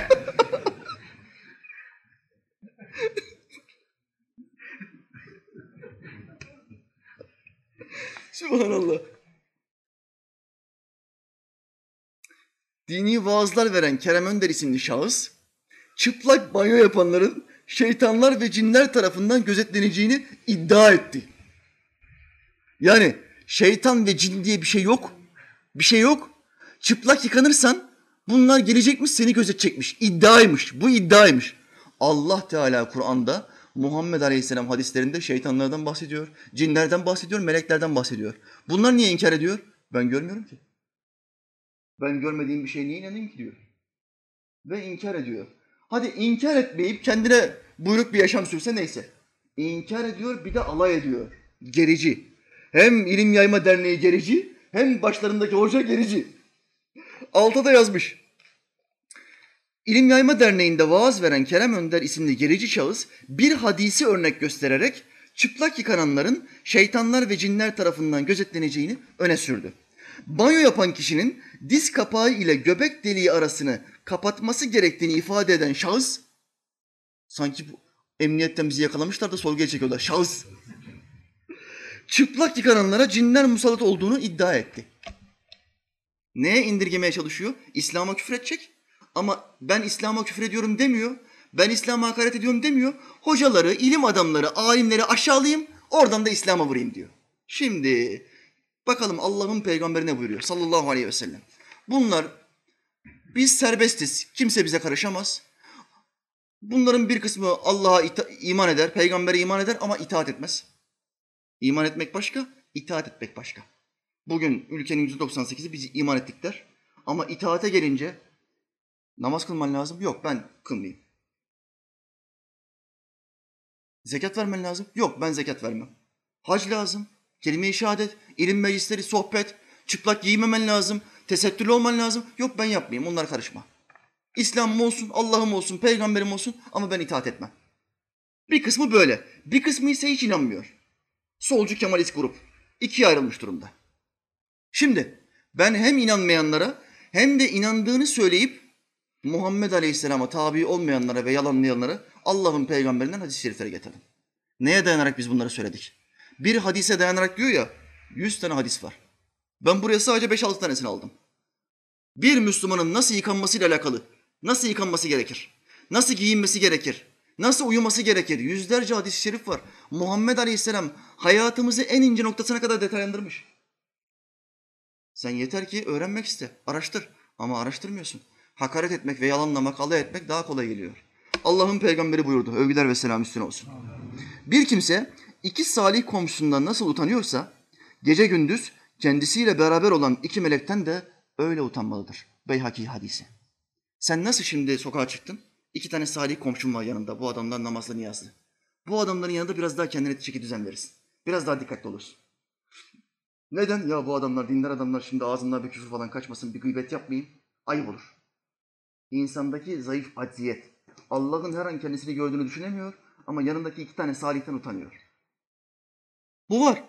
Subhanallah. Dini vaazlar veren Kerem Önder isimli şahıs, çıplak banyo yapanların şeytanlar ve cinler tarafından gözetleneceğini iddia etti. Yani şeytan ve cin diye bir şey yok. Bir şey yok. Çıplak yıkanırsan bunlar gelecekmiş seni gözetecekmiş. İddiaymış. Bu iddiaymış. Allah Teala Kur'an'da Muhammed Aleyhisselam hadislerinde şeytanlardan bahsediyor, cinlerden bahsediyor, meleklerden bahsediyor. Bunlar niye inkar ediyor? Ben görmüyorum ki. Ben görmediğim bir şeye niye inanayım ki diyor. Ve inkar ediyor. Hadi inkar etmeyip kendine buyruk bir yaşam sürse neyse. İnkar ediyor bir de alay ediyor. Gerici. Hem ilim yayma derneği gerici hem başlarındaki hoca gerici. Alta da yazmış. İlim Yayma Derneği'nde vaaz veren Kerem Önder isimli gerici şahıs bir hadisi örnek göstererek çıplak yıkananların şeytanlar ve cinler tarafından gözetleneceğini öne sürdü. Banyo yapan kişinin diz kapağı ile göbek deliği arasını kapatması gerektiğini ifade eden şahıs sanki bu emniyetten bizi yakalamışlar da sorguya çekiyorlar. Şahıs çıplak yıkananlara cinler musallat olduğunu iddia etti. Neye indirgemeye çalışıyor? İslam'a küfür edecek. Ama ben İslam'a küfür ediyorum demiyor. Ben İslam'a hakaret ediyorum demiyor. Hocaları, ilim adamları, alimleri aşağılayayım, oradan da İslam'a vurayım diyor. Şimdi bakalım Allah'ın peygamberi ne buyuruyor sallallahu aleyhi ve sellem. Bunlar biz serbestiz, kimse bize karışamaz. Bunların bir kısmı Allah'a iman eder, peygambere iman eder ama itaat etmez. İman etmek başka, itaat etmek başka. Bugün ülkenin yüzde 98'i bizi iman ettikler. Ama itaate gelince namaz kılman lazım. Yok ben kılmayayım. Zekat vermen lazım. Yok ben zekat vermem. Hac lazım. Kelime-i şehadet, ilim meclisleri, sohbet, çıplak giymemen lazım. Tesettürlü olman lazım. Yok ben yapmayayım. Onlar karışma. İslam'ım olsun, Allah'ım olsun, peygamberim olsun ama ben itaat etmem. Bir kısmı böyle. Bir kısmı ise hiç inanmıyor. Solcu Kemalist grup. ikiye ayrılmış durumda. Şimdi ben hem inanmayanlara hem de inandığını söyleyip Muhammed Aleyhisselam'a tabi olmayanlara ve yalanlayanlara Allah'ın peygamberinden hadis-i şerifleri getirdim. Neye dayanarak biz bunları söyledik? Bir hadise dayanarak diyor ya, yüz tane hadis var. Ben buraya sadece beş altı tanesini aldım. Bir Müslümanın nasıl yıkanmasıyla alakalı, nasıl yıkanması gerekir, nasıl giyinmesi gerekir, nasıl uyuması gerekir, yüzlerce hadis-i şerif var. Muhammed Aleyhisselam hayatımızı en ince noktasına kadar detaylandırmış. Sen yeter ki öğrenmek iste, araştır. Ama araştırmıyorsun. Hakaret etmek ve yalanlamak, alay etmek daha kolay geliyor. Allah'ın peygamberi buyurdu. Övgüler ve selam üstüne olsun. Bir kimse iki salih komşusundan nasıl utanıyorsa gece gündüz kendisiyle beraber olan iki melekten de öyle utanmalıdır. Beyhaki hadisi. Sen nasıl şimdi sokağa çıktın? İki tane salih komşun var yanında. Bu adamlar namazlı niyazlı. Bu adamların yanında biraz daha kendine çeki düzen verirsin. Biraz daha dikkatli olursun. Neden? Ya bu adamlar, dinler adamlar şimdi ağzından bir küfür falan kaçmasın, bir gıybet yapmayayım. Ayıp olur. İnsandaki zayıf acziyet. Allah'ın her an kendisini gördüğünü düşünemiyor ama yanındaki iki tane salihten utanıyor. Bu var.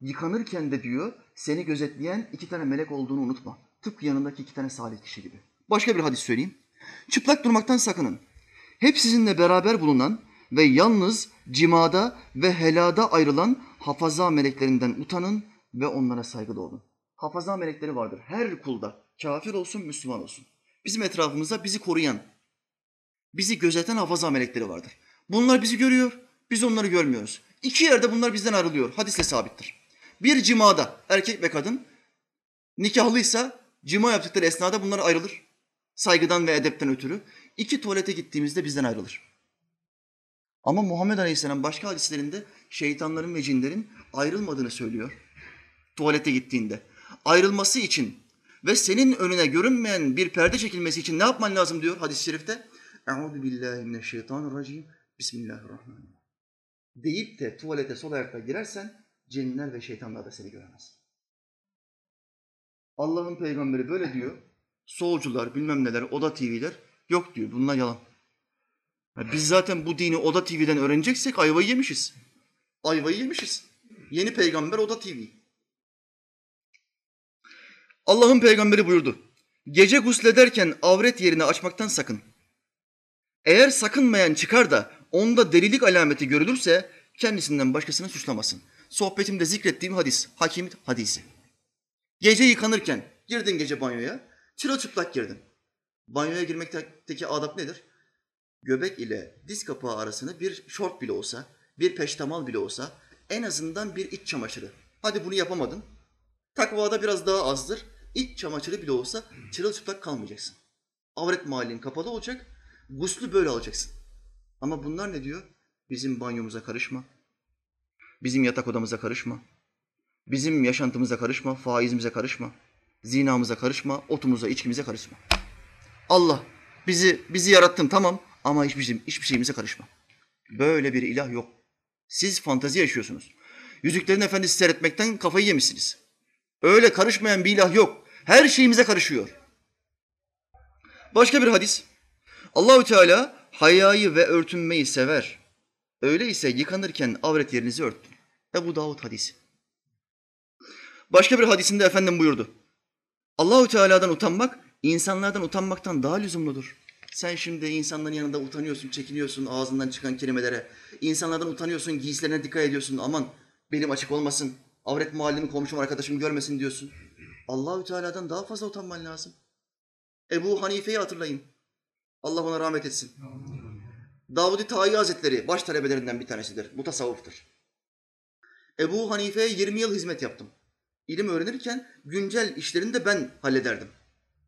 Yıkanırken de diyor seni gözetleyen iki tane melek olduğunu unutma. Tıpkı yanındaki iki tane salih kişi gibi. Başka bir hadis söyleyeyim. Çıplak durmaktan sakının. Hep sizinle beraber bulunan ve yalnız cimada ve helada ayrılan hafaza meleklerinden utanın ve onlara saygılı olun. Hafaza melekleri vardır her kulda. Kafir olsun, Müslüman olsun. Bizim etrafımızda bizi koruyan, bizi gözeten hafaza melekleri vardır. Bunlar bizi görüyor, biz onları görmüyoruz. İki yerde bunlar bizden ayrılıyor. Hadisle sabittir. Bir cimada erkek ve kadın nikahlıysa cima yaptıkları esnada bunlar ayrılır. Saygıdan ve edepten ötürü. İki tuvalete gittiğimizde bizden ayrılır. Ama Muhammed Aleyhisselam başka hadislerinde şeytanların ve cinlerin ayrılmadığını söylüyor. Tuvalete gittiğinde. Ayrılması için ve senin önüne görünmeyen bir perde çekilmesi için ne yapman lazım diyor hadis-i şerifte. Euzu billahi mineşşeytanirracim. Bismillahirrahmanirrahim. Deyip de tuvalete sol ayakla girersen cinler ve şeytanlar da seni göremez. Allah'ın peygamberi böyle diyor. Solcular, bilmem neler, Oda TV'ler yok diyor. Bunlar yalan. biz zaten bu dini Oda TV'den öğreneceksek ayvayı yemişiz. Ayvayı yemişiz. Yeni peygamber Oda TV. Allah'ın peygamberi buyurdu. Gece guslederken avret yerini açmaktan sakın. Eğer sakınmayan çıkar da onda delilik alameti görülürse kendisinden başkasını suçlamasın. Sohbetimde zikrettiğim hadis, hakim hadisi. Gece yıkanırken girdin gece banyoya, çırılçıplak girdin. Banyoya girmekteki adap nedir? Göbek ile diz kapağı arasını bir şort bile olsa, bir peştemal bile olsa en azından bir iç çamaşırı. Hadi bunu yapamadın. Takvada biraz daha azdır. İç çamaşırı bile olsa çırılçıplak kalmayacaksın. Avret mahallin kapalı olacak. Guslü böyle alacaksın. Ama bunlar ne diyor? Bizim banyomuza karışma. Bizim yatak odamıza karışma. Bizim yaşantımıza karışma, faizimize karışma. Zinamıza karışma, otumuza, içkimize karışma. Allah bizi bizi yarattın tamam ama hiçbir, şey, hiçbir şeyimize karışma. Böyle bir ilah yok. Siz fantazi yaşıyorsunuz. Yüzüklerin Efendisi seyretmekten kafayı yemişsiniz. Öyle karışmayan bir ilah yok. Her şeyimize karışıyor. Başka bir hadis. Allahü Teala hayayı ve örtünmeyi sever. Öyleyse yıkanırken avret yerinizi örtün. Ebu Davud hadisi. Başka bir hadisinde efendim buyurdu. Allahü Teala'dan utanmak insanlardan utanmaktan daha lüzumludur. Sen şimdi insanların yanında utanıyorsun, çekiniyorsun ağzından çıkan kelimelere. İnsanlardan utanıyorsun, giysilerine dikkat ediyorsun. Aman benim açık olmasın, avret muallimi komşum arkadaşım görmesin diyorsun. Allahü Teala'dan daha fazla utanman lazım. Ebu Hanife'yi hatırlayın. Allah ona rahmet etsin. Davud-i Tayi Hazretleri baş talebelerinden bir tanesidir. Mutasavvıftır. Ebu Hanife'ye 20 yıl hizmet yaptım. İlim öğrenirken güncel işlerini de ben hallederdim.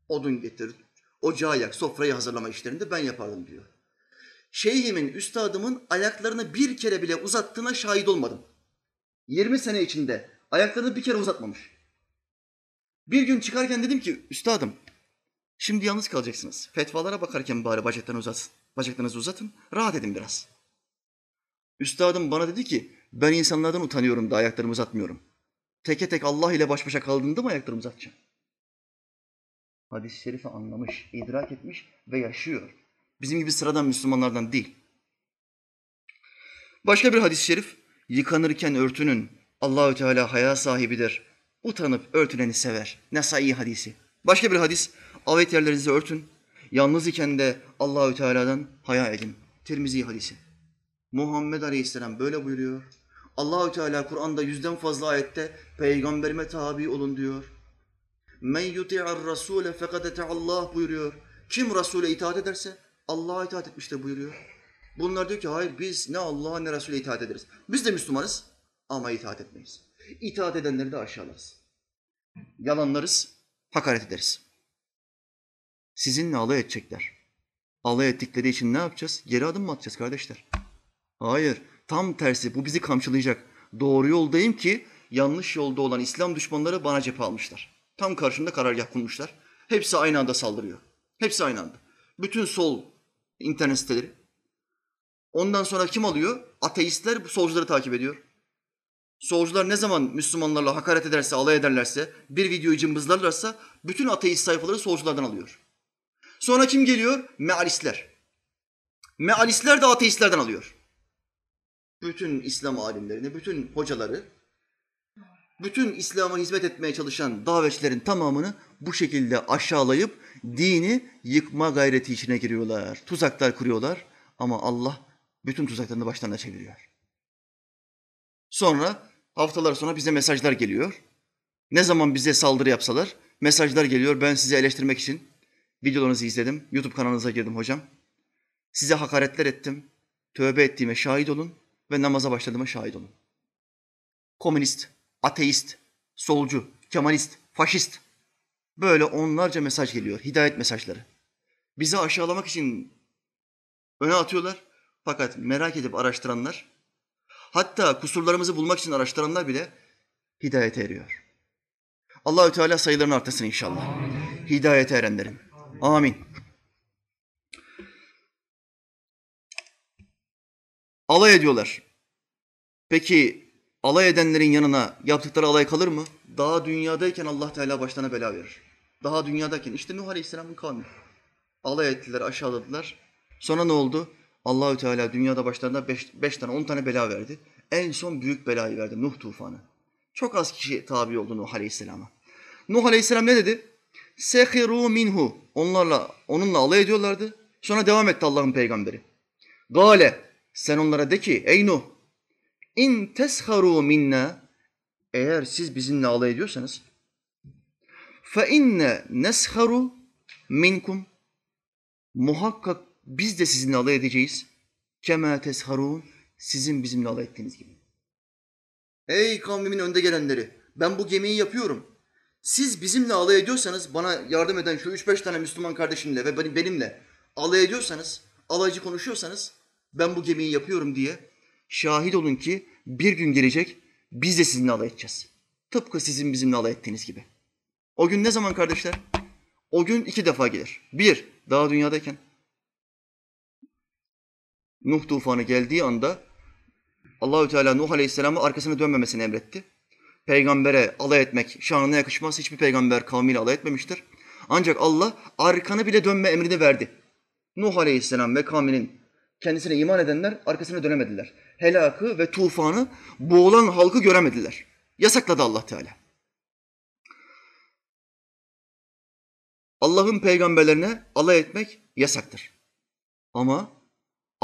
Odun getir, ocağı yak, sofrayı hazırlama işlerini de ben yapardım diyor. Şeyhimin, üstadımın ayaklarını bir kere bile uzattığına şahit olmadım. 20 sene içinde ayaklarını bir kere uzatmamış. Bir gün çıkarken dedim ki, üstadım şimdi yalnız kalacaksınız. Fetvalara bakarken bari bacaklarını uzatın. Bacaklarınızı uzatın, rahat edin biraz. Üstadım bana dedi ki, ben insanlardan utanıyorum da ayaklarımı uzatmıyorum. Teke tek Allah ile baş başa kaldığında mı ayaklarımı uzatacağım? Hadis-i şerifi anlamış, idrak etmiş ve yaşıyor. Bizim gibi sıradan Müslümanlardan değil. Başka bir hadis-i şerif, yıkanırken örtünün, Allahü Teala haya sahibidir. Utanıp örtüneni sever. Nesai hadisi. Başka bir hadis, avet yerlerinizi örtün. Yalnız iken de Allahü Teala'dan haya edin. Tirmizi hadisi. Muhammed Aleyhisselam böyle buyuruyor. Allahü Teala Kur'an'da yüzden fazla ayette peygamberime tabi olun diyor. Men yuti'ar rasule fekad Allah buyuruyor. Kim Resul'e itaat ederse Allah'a itaat etmiştir buyuruyor. Bunlar diyor ki hayır biz ne Allah'a ne Resul'e itaat ederiz. Biz de Müslümanız ama itaat etmeyiz. İtaat edenleri de aşağılarız. Yalanlarız, hakaret ederiz. Sizinle alay edecekler. Alay ettikleri için ne yapacağız? Geri adım mı atacağız kardeşler? Hayır, tam tersi bu bizi kamçılayacak. Doğru yoldayım ki yanlış yolda olan İslam düşmanları bana cephe almışlar. Tam karşımda karargah kurmuşlar. Hepsi aynı anda saldırıyor. Hepsi aynı anda. Bütün sol internet siteleri. Ondan sonra kim alıyor? Ateistler bu solcuları takip ediyor. Solcular ne zaman Müslümanlarla hakaret ederse, alay ederlerse, bir videoyu cımbızlarlarsa bütün ateist sayfaları solculardan alıyor. Sonra kim geliyor? Mealistler. Mealistler de ateistlerden alıyor. Bütün İslam alimlerini, bütün hocaları, bütün İslam'a hizmet etmeye çalışan davetçilerin tamamını bu şekilde aşağılayıp dini yıkma gayreti içine giriyorlar. Tuzaklar kuruyorlar ama Allah bütün tuzaklarını başlarına çeviriyor. Sonra haftalar sonra bize mesajlar geliyor. Ne zaman bize saldırı yapsalar mesajlar geliyor. Ben sizi eleştirmek için videolarınızı izledim. YouTube kanalınıza girdim hocam. Size hakaretler ettim. Tövbe ettiğime şahit olun ve namaza başladığıma şahit olun. Komünist, ateist, solcu, kemalist, faşist. Böyle onlarca mesaj geliyor, hidayet mesajları. Bizi aşağılamak için öne atıyorlar. Fakat merak edip araştıranlar, hatta kusurlarımızı bulmak için araştıranlar bile hidayete eriyor. Allahü Teala sayılarını artırsın inşallah. Hidayete erenlerin. Amin. Alay ediyorlar. Peki alay edenlerin yanına yaptıkları alay kalır mı? Daha dünyadayken Allah Teala başlarına bela verir. Daha dünyadayken işte Nuh Aleyhisselam'ın kavmi. Alay ettiler, aşağıladılar. Sonra ne oldu? Allahü Teala dünyada başlarına beş, beş tane, on tane bela verdi. En son büyük belayı verdi, Nuh tufanı. Çok az kişi tabi oldu Nuh Aleyhisselam'a. Nuh Aleyhisselam ne dedi? Sehiru minhu. Onlarla, onunla alay ediyorlardı. Sonra devam etti Allah'ın peygamberi. Gale, sen onlara de ki, ey Nuh, in tesharu minna, eğer siz bizimle alay ediyorsanız, fe inne nesharu minkum, muhakkak biz de sizinle alay edeceğiz. Kema tesharun, sizin bizimle alay ettiğiniz gibi. Ey kavmimin önde gelenleri, ben bu gemiyi yapıyorum. Siz bizimle alay ediyorsanız, bana yardım eden şu üç beş tane Müslüman kardeşimle ve benimle alay ediyorsanız, alaycı konuşuyorsanız, ben bu gemiyi yapıyorum diye şahit olun ki bir gün gelecek biz de sizinle alay edeceğiz. Tıpkı sizin bizimle alay ettiğiniz gibi. O gün ne zaman kardeşler? O gün iki defa gelir. Bir, daha dünyadayken. Nuh tufanı geldiği anda Allahü Teala Nuh Aleyhisselam'ı arkasını dönmemesini emretti. Peygambere alay etmek şanına yakışmaz. Hiçbir peygamber kavmiyle alay etmemiştir. Ancak Allah arkanı bile dönme emrini verdi. Nuh Aleyhisselam ve kavminin kendisine iman edenler arkasına dönemediler. Helakı ve tufanı boğulan halkı göremediler. Yasakladı Allah Teala. Allah'ın peygamberlerine alay etmek yasaktır. Ama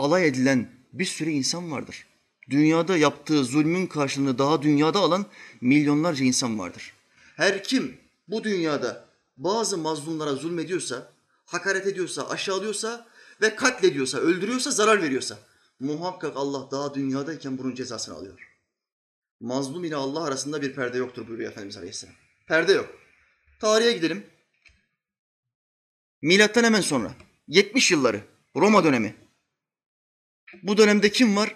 alay edilen bir sürü insan vardır. Dünyada yaptığı zulmün karşılığını daha dünyada alan milyonlarca insan vardır. Her kim bu dünyada bazı mazlumlara zulmediyorsa, hakaret ediyorsa, aşağılıyorsa ve katlediyorsa, öldürüyorsa, zarar veriyorsa muhakkak Allah daha dünyadayken bunun cezasını alıyor. Mazlum ile Allah arasında bir perde yoktur buyuruyor Efendimiz Aleyhisselam. Perde yok. Tarihe gidelim. Milattan hemen sonra 70 yılları Roma dönemi. Bu dönemde kim var?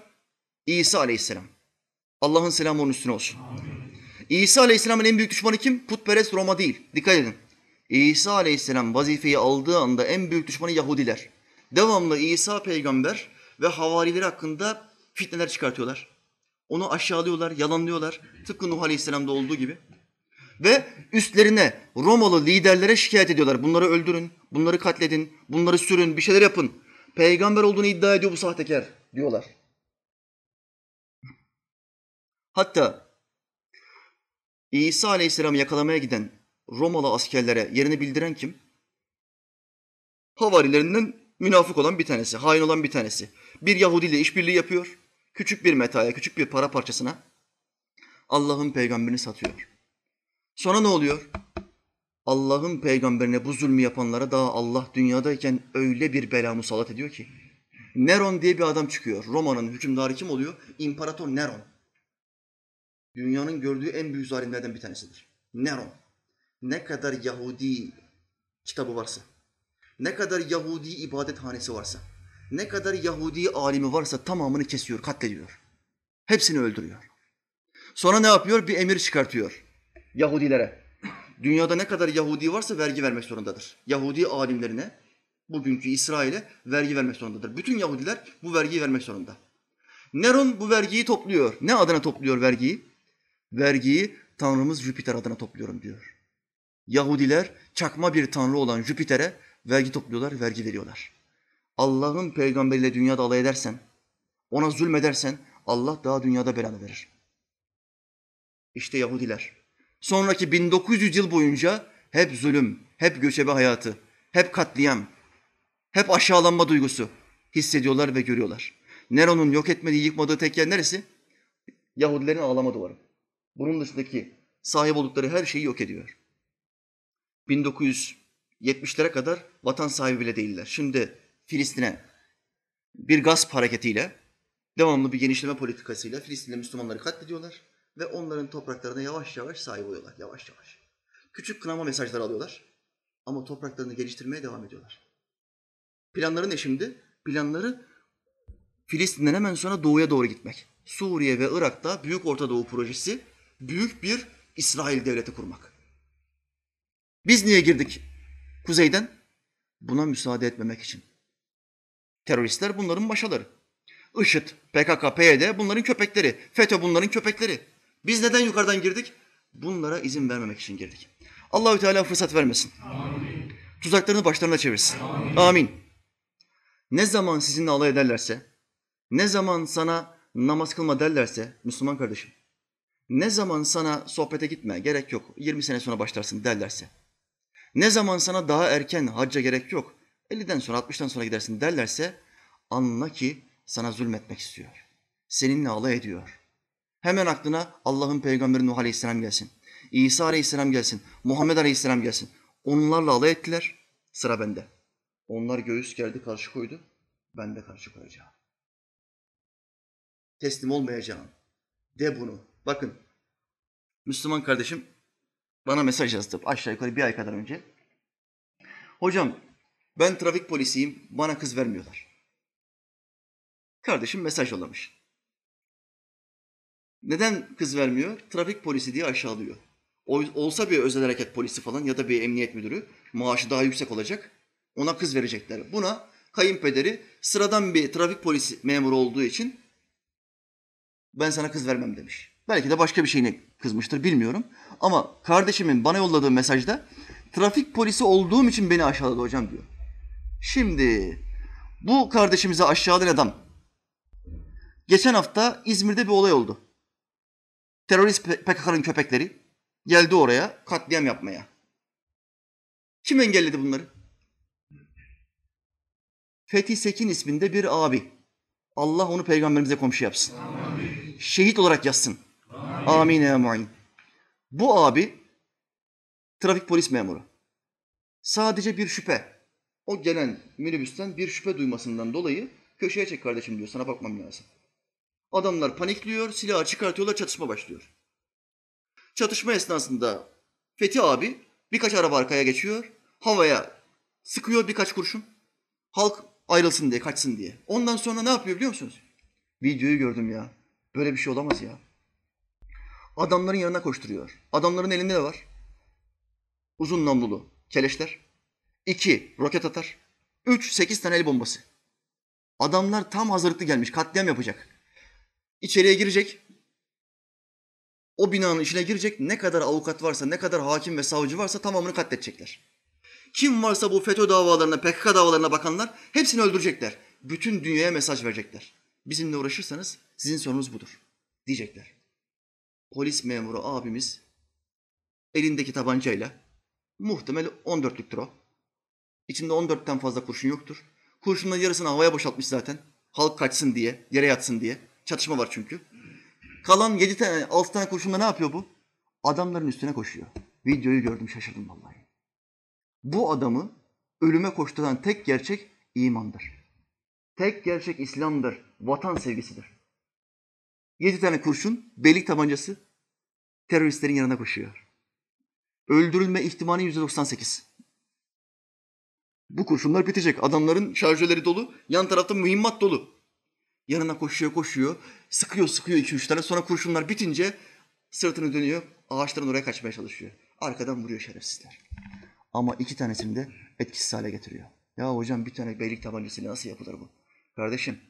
İsa Aleyhisselam. Allah'ın selamı onun üstüne olsun. İsa Aleyhisselam'ın en büyük düşmanı kim? Putperest Roma değil. Dikkat edin. İsa Aleyhisselam vazifeyi aldığı anda en büyük düşmanı Yahudiler. Devamlı İsa peygamber ve havarileri hakkında fitneler çıkartıyorlar. Onu aşağılıyorlar, yalanlıyorlar. Tıpkı Nuh Aleyhisselam'da olduğu gibi. Ve üstlerine Romalı liderlere şikayet ediyorlar. Bunları öldürün, bunları katledin, bunları sürün, bir şeyler yapın. Peygamber olduğunu iddia ediyor bu sahtekar diyorlar. Hatta İsa Aleyhisselam'ı yakalamaya giden Romalı askerlere yerini bildiren kim? Havarilerinden münafık olan bir tanesi, hain olan bir tanesi. Bir Yahudi ile işbirliği yapıyor. Küçük bir metaya, küçük bir para parçasına Allah'ın peygamberini satıyor. Sonra ne oluyor? Allah'ın peygamberine bu zulmü yapanlara daha Allah dünyadayken öyle bir bela musallat ediyor ki. Neron diye bir adam çıkıyor. Roma'nın hükümdarı kim oluyor? İmparator Neron. Dünyanın gördüğü en büyük zalimlerden bir tanesidir. Neron. Ne kadar Yahudi kitabı varsa, ne kadar Yahudi ibadethanesi varsa, ne kadar Yahudi alimi varsa tamamını kesiyor, katlediyor. Hepsini öldürüyor. Sonra ne yapıyor? Bir emir çıkartıyor Yahudilere. Dünyada ne kadar Yahudi varsa vergi vermek zorundadır. Yahudi alimlerine, bugünkü İsrail'e vergi vermek zorundadır. Bütün Yahudiler bu vergiyi vermek zorunda. Neron bu vergiyi topluyor. Ne adına topluyor vergiyi? Vergiyi Tanrımız Jüpiter adına topluyorum diyor. Yahudiler çakma bir tanrı olan Jüpiter'e vergi topluyorlar, vergi veriyorlar. Allah'ın peygamberiyle dünyada alay edersen, ona zulmedersen Allah daha dünyada belanı verir. İşte Yahudiler. Sonraki 1900 yıl boyunca hep zulüm, hep göçebe hayatı, hep katliam, hep aşağılanma duygusu hissediyorlar ve görüyorlar. Nero'nun yok etmediği, yıkmadığı tek yer neresi? Yahudilerin ağlama duvarı. Bunun dışındaki sahip oldukları her şeyi yok ediyor. 1970'lere kadar vatan sahibi bile değiller. Şimdi Filistin'e bir gasp hareketiyle, devamlı bir genişleme politikasıyla Filistin'de Müslümanları katlediyorlar ve onların topraklarına yavaş yavaş sahip oluyorlar. Yavaş yavaş. Küçük kınama mesajları alıyorlar ama topraklarını geliştirmeye devam ediyorlar. Planları ne şimdi? Planları Filistin'den hemen sonra doğuya doğru gitmek. Suriye ve Irak'ta Büyük Orta Doğu projesi büyük bir İsrail devleti kurmak. Biz niye girdik kuzeyden? Buna müsaade etmemek için. Teröristler bunların maşaları. IŞİD, PKK, PYD bunların köpekleri. FETÖ bunların köpekleri. Biz neden yukarıdan girdik? Bunlara izin vermemek için girdik. Allahü Teala fırsat vermesin. Amin. Tuzaklarını başlarına çevirsin. Amin. Amin. Ne zaman sizinle alay ederlerse, ne zaman sana namaz kılma derlerse Müslüman kardeşim, ne zaman sana sohbete gitme gerek yok 20 sene sonra başlarsın derlerse, ne zaman sana daha erken hacca gerek yok 50'den sonra 60'tan sonra gidersin derlerse anla ki sana zulmetmek istiyor. Seninle alay ediyor. Hemen aklına Allah'ın peygamberi Nuh Aleyhisselam gelsin. İsa Aleyhisselam gelsin. Muhammed Aleyhisselam gelsin. Onlarla alay ettiler. Sıra bende. Onlar göğüs gerdi karşı koydu. Ben de karşı koyacağım. Teslim olmayacağım. De bunu. Bakın. Müslüman kardeşim bana mesaj yazdı aşağı yukarı bir ay kadar önce. Hocam ben trafik polisiyim. Bana kız vermiyorlar. Kardeşim mesaj yollamış. Neden kız vermiyor? Trafik polisi diye aşağılıyor. Olsa bir özel hareket polisi falan ya da bir emniyet müdürü maaşı daha yüksek olacak. Ona kız verecekler. Buna kayınpederi sıradan bir trafik polisi memuru olduğu için ben sana kız vermem demiş. Belki de başka bir şeyine kızmıştır bilmiyorum. Ama kardeşimin bana yolladığı mesajda trafik polisi olduğum için beni aşağıladı hocam diyor. Şimdi bu kardeşimize aşağılayan adam geçen hafta İzmir'de bir olay oldu. Terörist PKK'nın köpekleri geldi oraya katliam yapmaya. Kim engelledi bunları? Fethi Sekin isminde bir abi. Allah onu peygamberimize komşu yapsın. Amin. Şehit olarak yazsın. Amin. Amin. Bu abi trafik polis memuru. Sadece bir şüphe. O gelen minibüsten bir şüphe duymasından dolayı köşeye çek kardeşim diyor. Sana bakmam lazım. Adamlar panikliyor, silahı çıkartıyorlar, çatışma başlıyor. Çatışma esnasında Fethi abi birkaç araba arkaya geçiyor, havaya sıkıyor birkaç kurşun. Halk ayrılsın diye, kaçsın diye. Ondan sonra ne yapıyor biliyor musunuz? Videoyu gördüm ya. Böyle bir şey olamaz ya. Adamların yanına koşturuyor. Adamların elinde de var. Uzun namlulu keleşler. İki, roket atar. Üç, sekiz tane el bombası. Adamlar tam hazırlıklı gelmiş, katliam yapacak. İçeriye girecek. O binanın içine girecek. Ne kadar avukat varsa, ne kadar hakim ve savcı varsa tamamını katledecekler. Kim varsa bu FETÖ davalarına, PKK davalarına bakanlar hepsini öldürecekler. Bütün dünyaya mesaj verecekler. Bizimle uğraşırsanız sizin sorunuz budur diyecekler. Polis memuru abimiz elindeki tabancayla muhtemel 14'lüktür o. İçinde 14'ten fazla kurşun yoktur. Kurşunların yarısını havaya boşaltmış zaten. Halk kaçsın diye, yere yatsın diye. Çatışma var çünkü. Kalan 7 tane, 6 tane kurşunla ne yapıyor bu? Adamların üstüne koşuyor. Videoyu gördüm şaşırdım vallahi. Bu adamı ölüme koşturan tek gerçek imandır. Tek gerçek İslam'dır, vatan sevgisidir. Yedi tane kurşun, belik tabancası teröristlerin yanına koşuyor. Öldürülme ihtimali yüzde 98. Bu kurşunlar bitecek. Adamların şarjörleri dolu, yan tarafta mühimmat dolu. Yanına koşuyor koşuyor, sıkıyor sıkıyor iki üç tane. Sonra kurşunlar bitince sırtını dönüyor, ağaçların oraya kaçmaya çalışıyor. Arkadan vuruyor şerefsizler. Ama iki tanesini de etkisiz hale getiriyor. Ya hocam bir tane beylik tabancasıyla nasıl yapılır bu? Kardeşim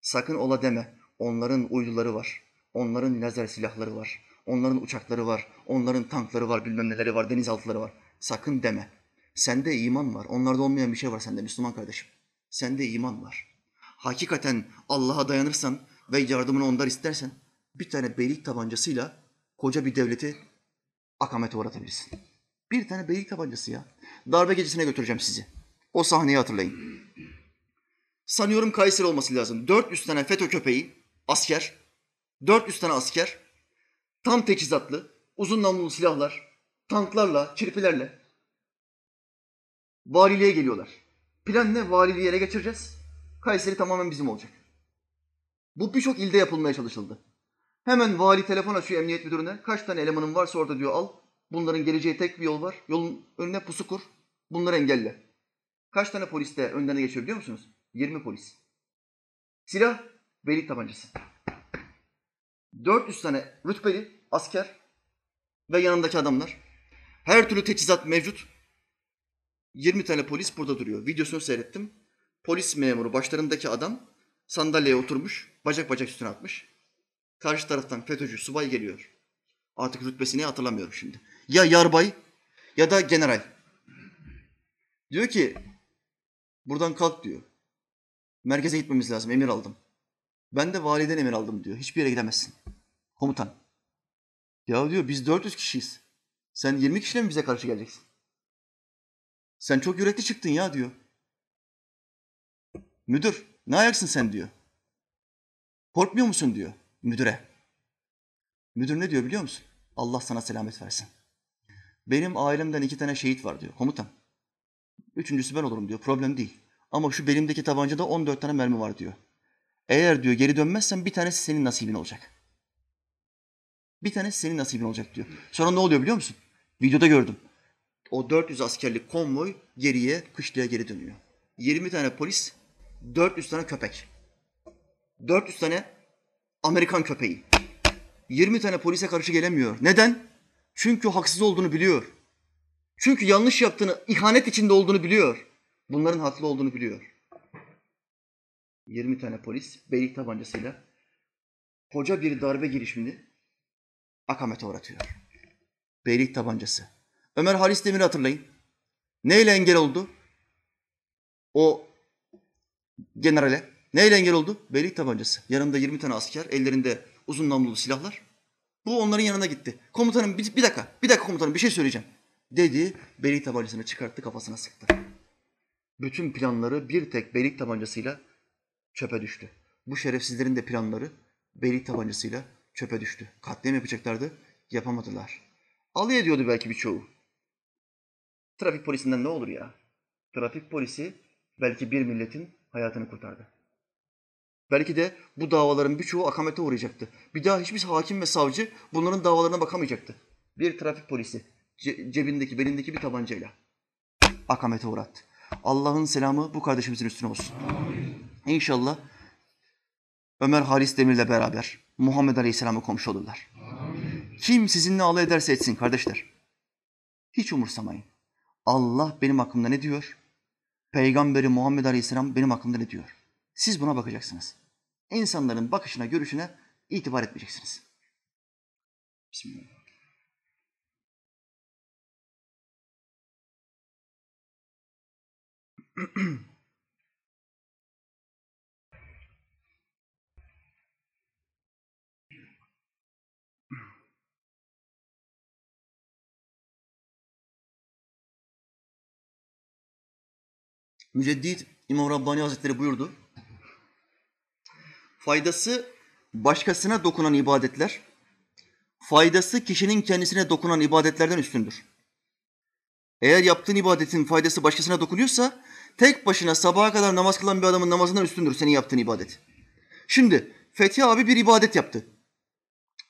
sakın ola deme. Onların uyduları var. Onların lazer silahları var. Onların uçakları var. Onların tankları var, bilmem neleri var, denizaltıları var. Sakın deme. Sende iman var. Onlarda olmayan bir şey var sende Müslüman kardeşim. Sende iman var. Hakikaten Allah'a dayanırsan ve yardımını ondan istersen bir tane beylik tabancasıyla koca bir devleti akamete uğratabilirsin. Bir tane beylik tabancası ya. Darbe gecesine götüreceğim sizi. O sahneyi hatırlayın. Sanıyorum Kayseri olması lazım. 400 tane FETÖ köpeği, asker, 400 tane asker, tam teçhizatlı, uzun namlulu silahlar, tanklarla, çirpilerle valiliğe geliyorlar. Plan ne? Valiliği ele geçireceğiz. Kayseri tamamen bizim olacak. Bu birçok ilde yapılmaya çalışıldı. Hemen vali telefon açıyor emniyet müdürüne. Kaç tane elemanın varsa orada diyor al. Bunların geleceği tek bir yol var. Yolun önüne pusu kur. Bunları engelle. Kaç tane polis de önlerine geçiyor biliyor musunuz? 20 polis. Silah, beylik tabancası. 400 tane rütbeli asker ve yanındaki adamlar. Her türlü teçhizat mevcut. 20 tane polis burada duruyor. Videosunu seyrettim. Polis memuru başlarındaki adam sandalyeye oturmuş, bacak bacak üstüne atmış. Karşı taraftan FETÖ'cü subay geliyor. Artık rütbesini hatırlamıyorum şimdi. Ya yarbay ya da general. Diyor ki buradan kalk diyor. Merkeze gitmemiz lazım emir aldım. Ben de validen emir aldım diyor. Hiçbir yere gidemezsin. Komutan. Ya diyor biz 400 kişiyiz. Sen 20 kişiyle mi bize karşı geleceksin? Sen çok yürekli çıktın ya diyor. Müdür ne ayaksın sen diyor. Korkmuyor musun diyor müdüre. Müdür ne diyor biliyor musun? Allah sana selamet versin. Benim ailemden iki tane şehit var diyor komutan. Üçüncüsü ben olurum diyor problem değil. Ama şu belimdeki tabancada 14 tane mermi var diyor. Eğer diyor geri dönmezsen bir tanesi senin nasibin olacak. Bir tanesi senin nasibin olacak diyor. Sonra ne oluyor biliyor musun? Videoda gördüm. O 400 askerlik konvoy geriye, kışlaya geri dönüyor. 20 tane polis, 400 tane köpek. 400 tane Amerikan köpeği. 20 tane polise karşı gelemiyor. Neden? Çünkü haksız olduğunu biliyor. Çünkü yanlış yaptığını, ihanet içinde olduğunu biliyor. Bunların haklı olduğunu biliyor. 20 tane polis beylik tabancasıyla koca bir darbe girişimini akamete uğratıyor. Beylik tabancası. Ömer Halis Demir'i hatırlayın. Neyle engel oldu? O generale. Neyle engel oldu? Beylik tabancası. Yanında 20 tane asker, ellerinde uzun namlulu silahlar. Bu onların yanına gitti. Komutanım bir, bir dakika, bir dakika komutanım bir şey söyleyeceğim. Dedi, beylik tabancasını çıkarttı, kafasına sıktı. Bütün planları bir tek beylik tabancasıyla çöpe düştü. Bu şerefsizlerin de planları beylik tabancasıyla çöpe düştü. Katliam yapacaklardı, yapamadılar. Alay ediyordu belki birçoğu. Trafik polisinden ne olur ya? Trafik polisi belki bir milletin hayatını kurtardı. Belki de bu davaların birçoğu akamete uğrayacaktı. Bir daha hiçbir hakim ve savcı bunların davalarına bakamayacaktı. Bir trafik polisi ce- cebindeki, belindeki bir tabancayla akamete uğrattı. Allah'ın selamı bu kardeşimizin üstüne olsun. İnşallah Ömer Halis Demir'le beraber Muhammed Aleyhisselam'a komşu olurlar. Kim sizinle alay ederse etsin kardeşler. Hiç umursamayın. Allah benim hakkımda ne diyor? Peygamberi Muhammed Aleyhisselam benim hakkımda ne diyor? Siz buna bakacaksınız. İnsanların bakışına, görüşüne itibar etmeyeceksiniz. Bismillah. Müceddit İmam Rabbani Hazretleri buyurdu. Faydası başkasına dokunan ibadetler, faydası kişinin kendisine dokunan ibadetlerden üstündür. Eğer yaptığın ibadetin faydası başkasına dokunuyorsa, tek başına sabaha kadar namaz kılan bir adamın namazından üstündür senin yaptığın ibadet. Şimdi Fethi abi bir ibadet yaptı.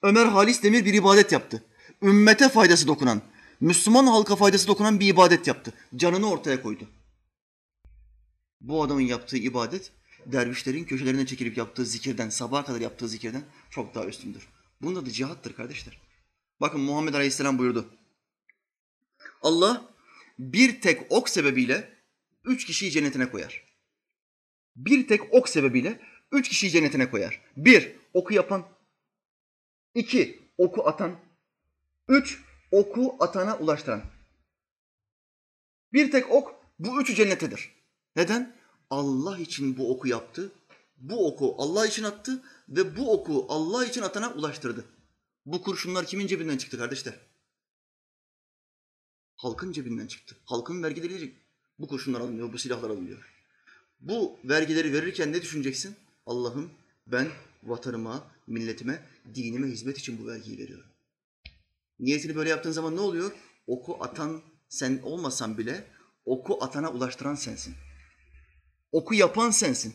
Ömer Halis Demir bir ibadet yaptı. Ümmete faydası dokunan, Müslüman halka faydası dokunan bir ibadet yaptı. Canını ortaya koydu. Bu adamın yaptığı ibadet dervişlerin köşelerine çekilip yaptığı zikirden, sabaha kadar yaptığı zikirden çok daha üstündür. Bunun adı cihattır kardeşler. Bakın Muhammed Aleyhisselam buyurdu. Allah bir tek ok sebebiyle üç kişiyi cennetine koyar. Bir tek ok sebebiyle üç kişiyi cennetine koyar. Bir, oku yapan. iki oku atan. Üç, oku atana ulaştıran. Bir tek ok bu üçü cennettedir. Neden? Allah için bu oku yaptı. Bu oku Allah için attı ve bu oku Allah için atana ulaştırdı. Bu kurşunlar kimin cebinden çıktı kardeşler? Halkın cebinden çıktı. Halkın vergileri bu kurşunlar alınıyor, bu silahlar alınıyor. Bu vergileri verirken ne düşüneceksin? Allah'ım ben vatanıma, milletime, dinime hizmet için bu vergiyi veriyorum. Niyetini böyle yaptığın zaman ne oluyor? Oku atan sen olmasan bile oku atana ulaştıran sensin. Oku yapan sensin.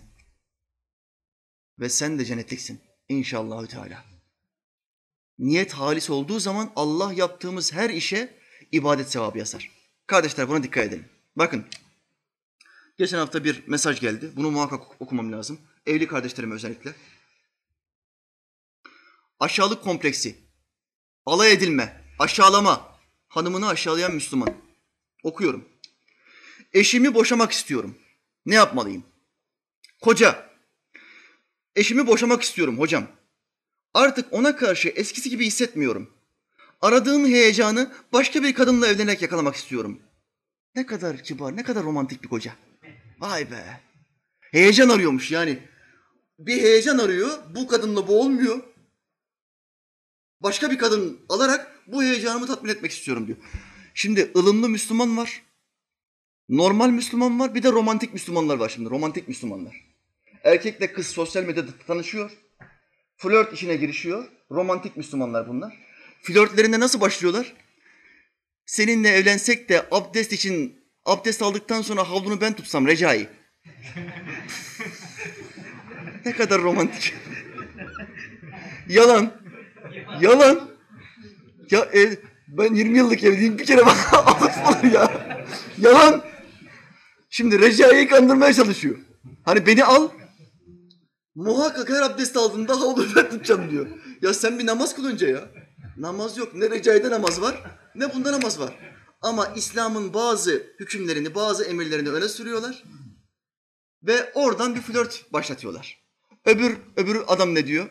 Ve sen de cennetliksin inşallahü teala. Niyet halis olduğu zaman Allah yaptığımız her işe ibadet sevabı yazar. Kardeşler buna dikkat edelim. Bakın geçen hafta bir mesaj geldi. Bunu muhakkak okumam lazım. Evli kardeşlerime özellikle. Aşağılık kompleksi, alay edilme, aşağılama, hanımını aşağılayan Müslüman. Okuyorum. Eşimi boşamak istiyorum. Ne yapmalıyım? Koca, eşimi boşamak istiyorum hocam. Artık ona karşı eskisi gibi hissetmiyorum. Aradığım heyecanı başka bir kadınla evlenerek yakalamak istiyorum. Ne kadar kibar, ne kadar romantik bir koca. Vay be. Heyecan arıyormuş yani. Bir heyecan arıyor, bu kadınla bu olmuyor. Başka bir kadın alarak bu heyecanımı tatmin etmek istiyorum diyor. Şimdi ılımlı Müslüman var. Normal Müslüman var. Bir de romantik Müslümanlar var şimdi. Romantik Müslümanlar. Erkekle kız sosyal medyada tanışıyor. Flört işine girişiyor. Romantik Müslümanlar bunlar. Flörtlerinde nasıl başlıyorlar? Seninle evlensek de abdest için abdest aldıktan sonra havlunu ben tutsam Recai. ne kadar romantik. Yalan. Yalan. Ya ev, ben 20 yıllık evliyim bir kere bana abdest ya. Yalan. Şimdi Recai'yi kandırmaya çalışıyor. Hani beni al. Muhakkak her abdest aldığında havlu ben tutacağım diyor. Ya sen bir namaz kıl önce ya. Namaz yok. Ne Recai'de namaz var ne bunda namaz var. Ama İslam'ın bazı hükümlerini, bazı emirlerini öne sürüyorlar. Ve oradan bir flört başlatıyorlar. Öbür, öbür adam ne diyor?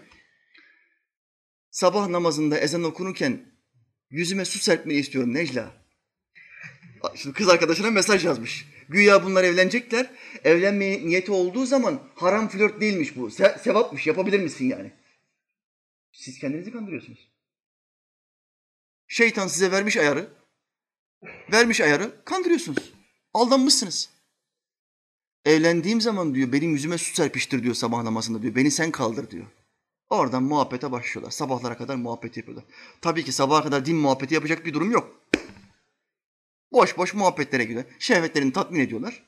Sabah namazında ezan okunurken yüzüme su serpmeyi istiyorum Necla. Şimdi kız arkadaşına mesaj yazmış. Güya bunlar evlenecekler. Evlenmeye niyeti olduğu zaman haram flört değilmiş bu. Se sevapmış. Yapabilir misin yani? Siz kendinizi kandırıyorsunuz. Şeytan size vermiş ayarı. Vermiş ayarı. Kandırıyorsunuz. Aldanmışsınız. Evlendiğim zaman diyor benim yüzüme su serpiştir diyor sabah namazında diyor. Beni sen kaldır diyor. Oradan muhabbete başlıyorlar. Sabahlara kadar muhabbet yapıyorlar. Tabii ki sabaha kadar din muhabbeti yapacak bir durum yok. Boş boş muhabbetlere giriyor. Şehvetlerini tatmin ediyorlar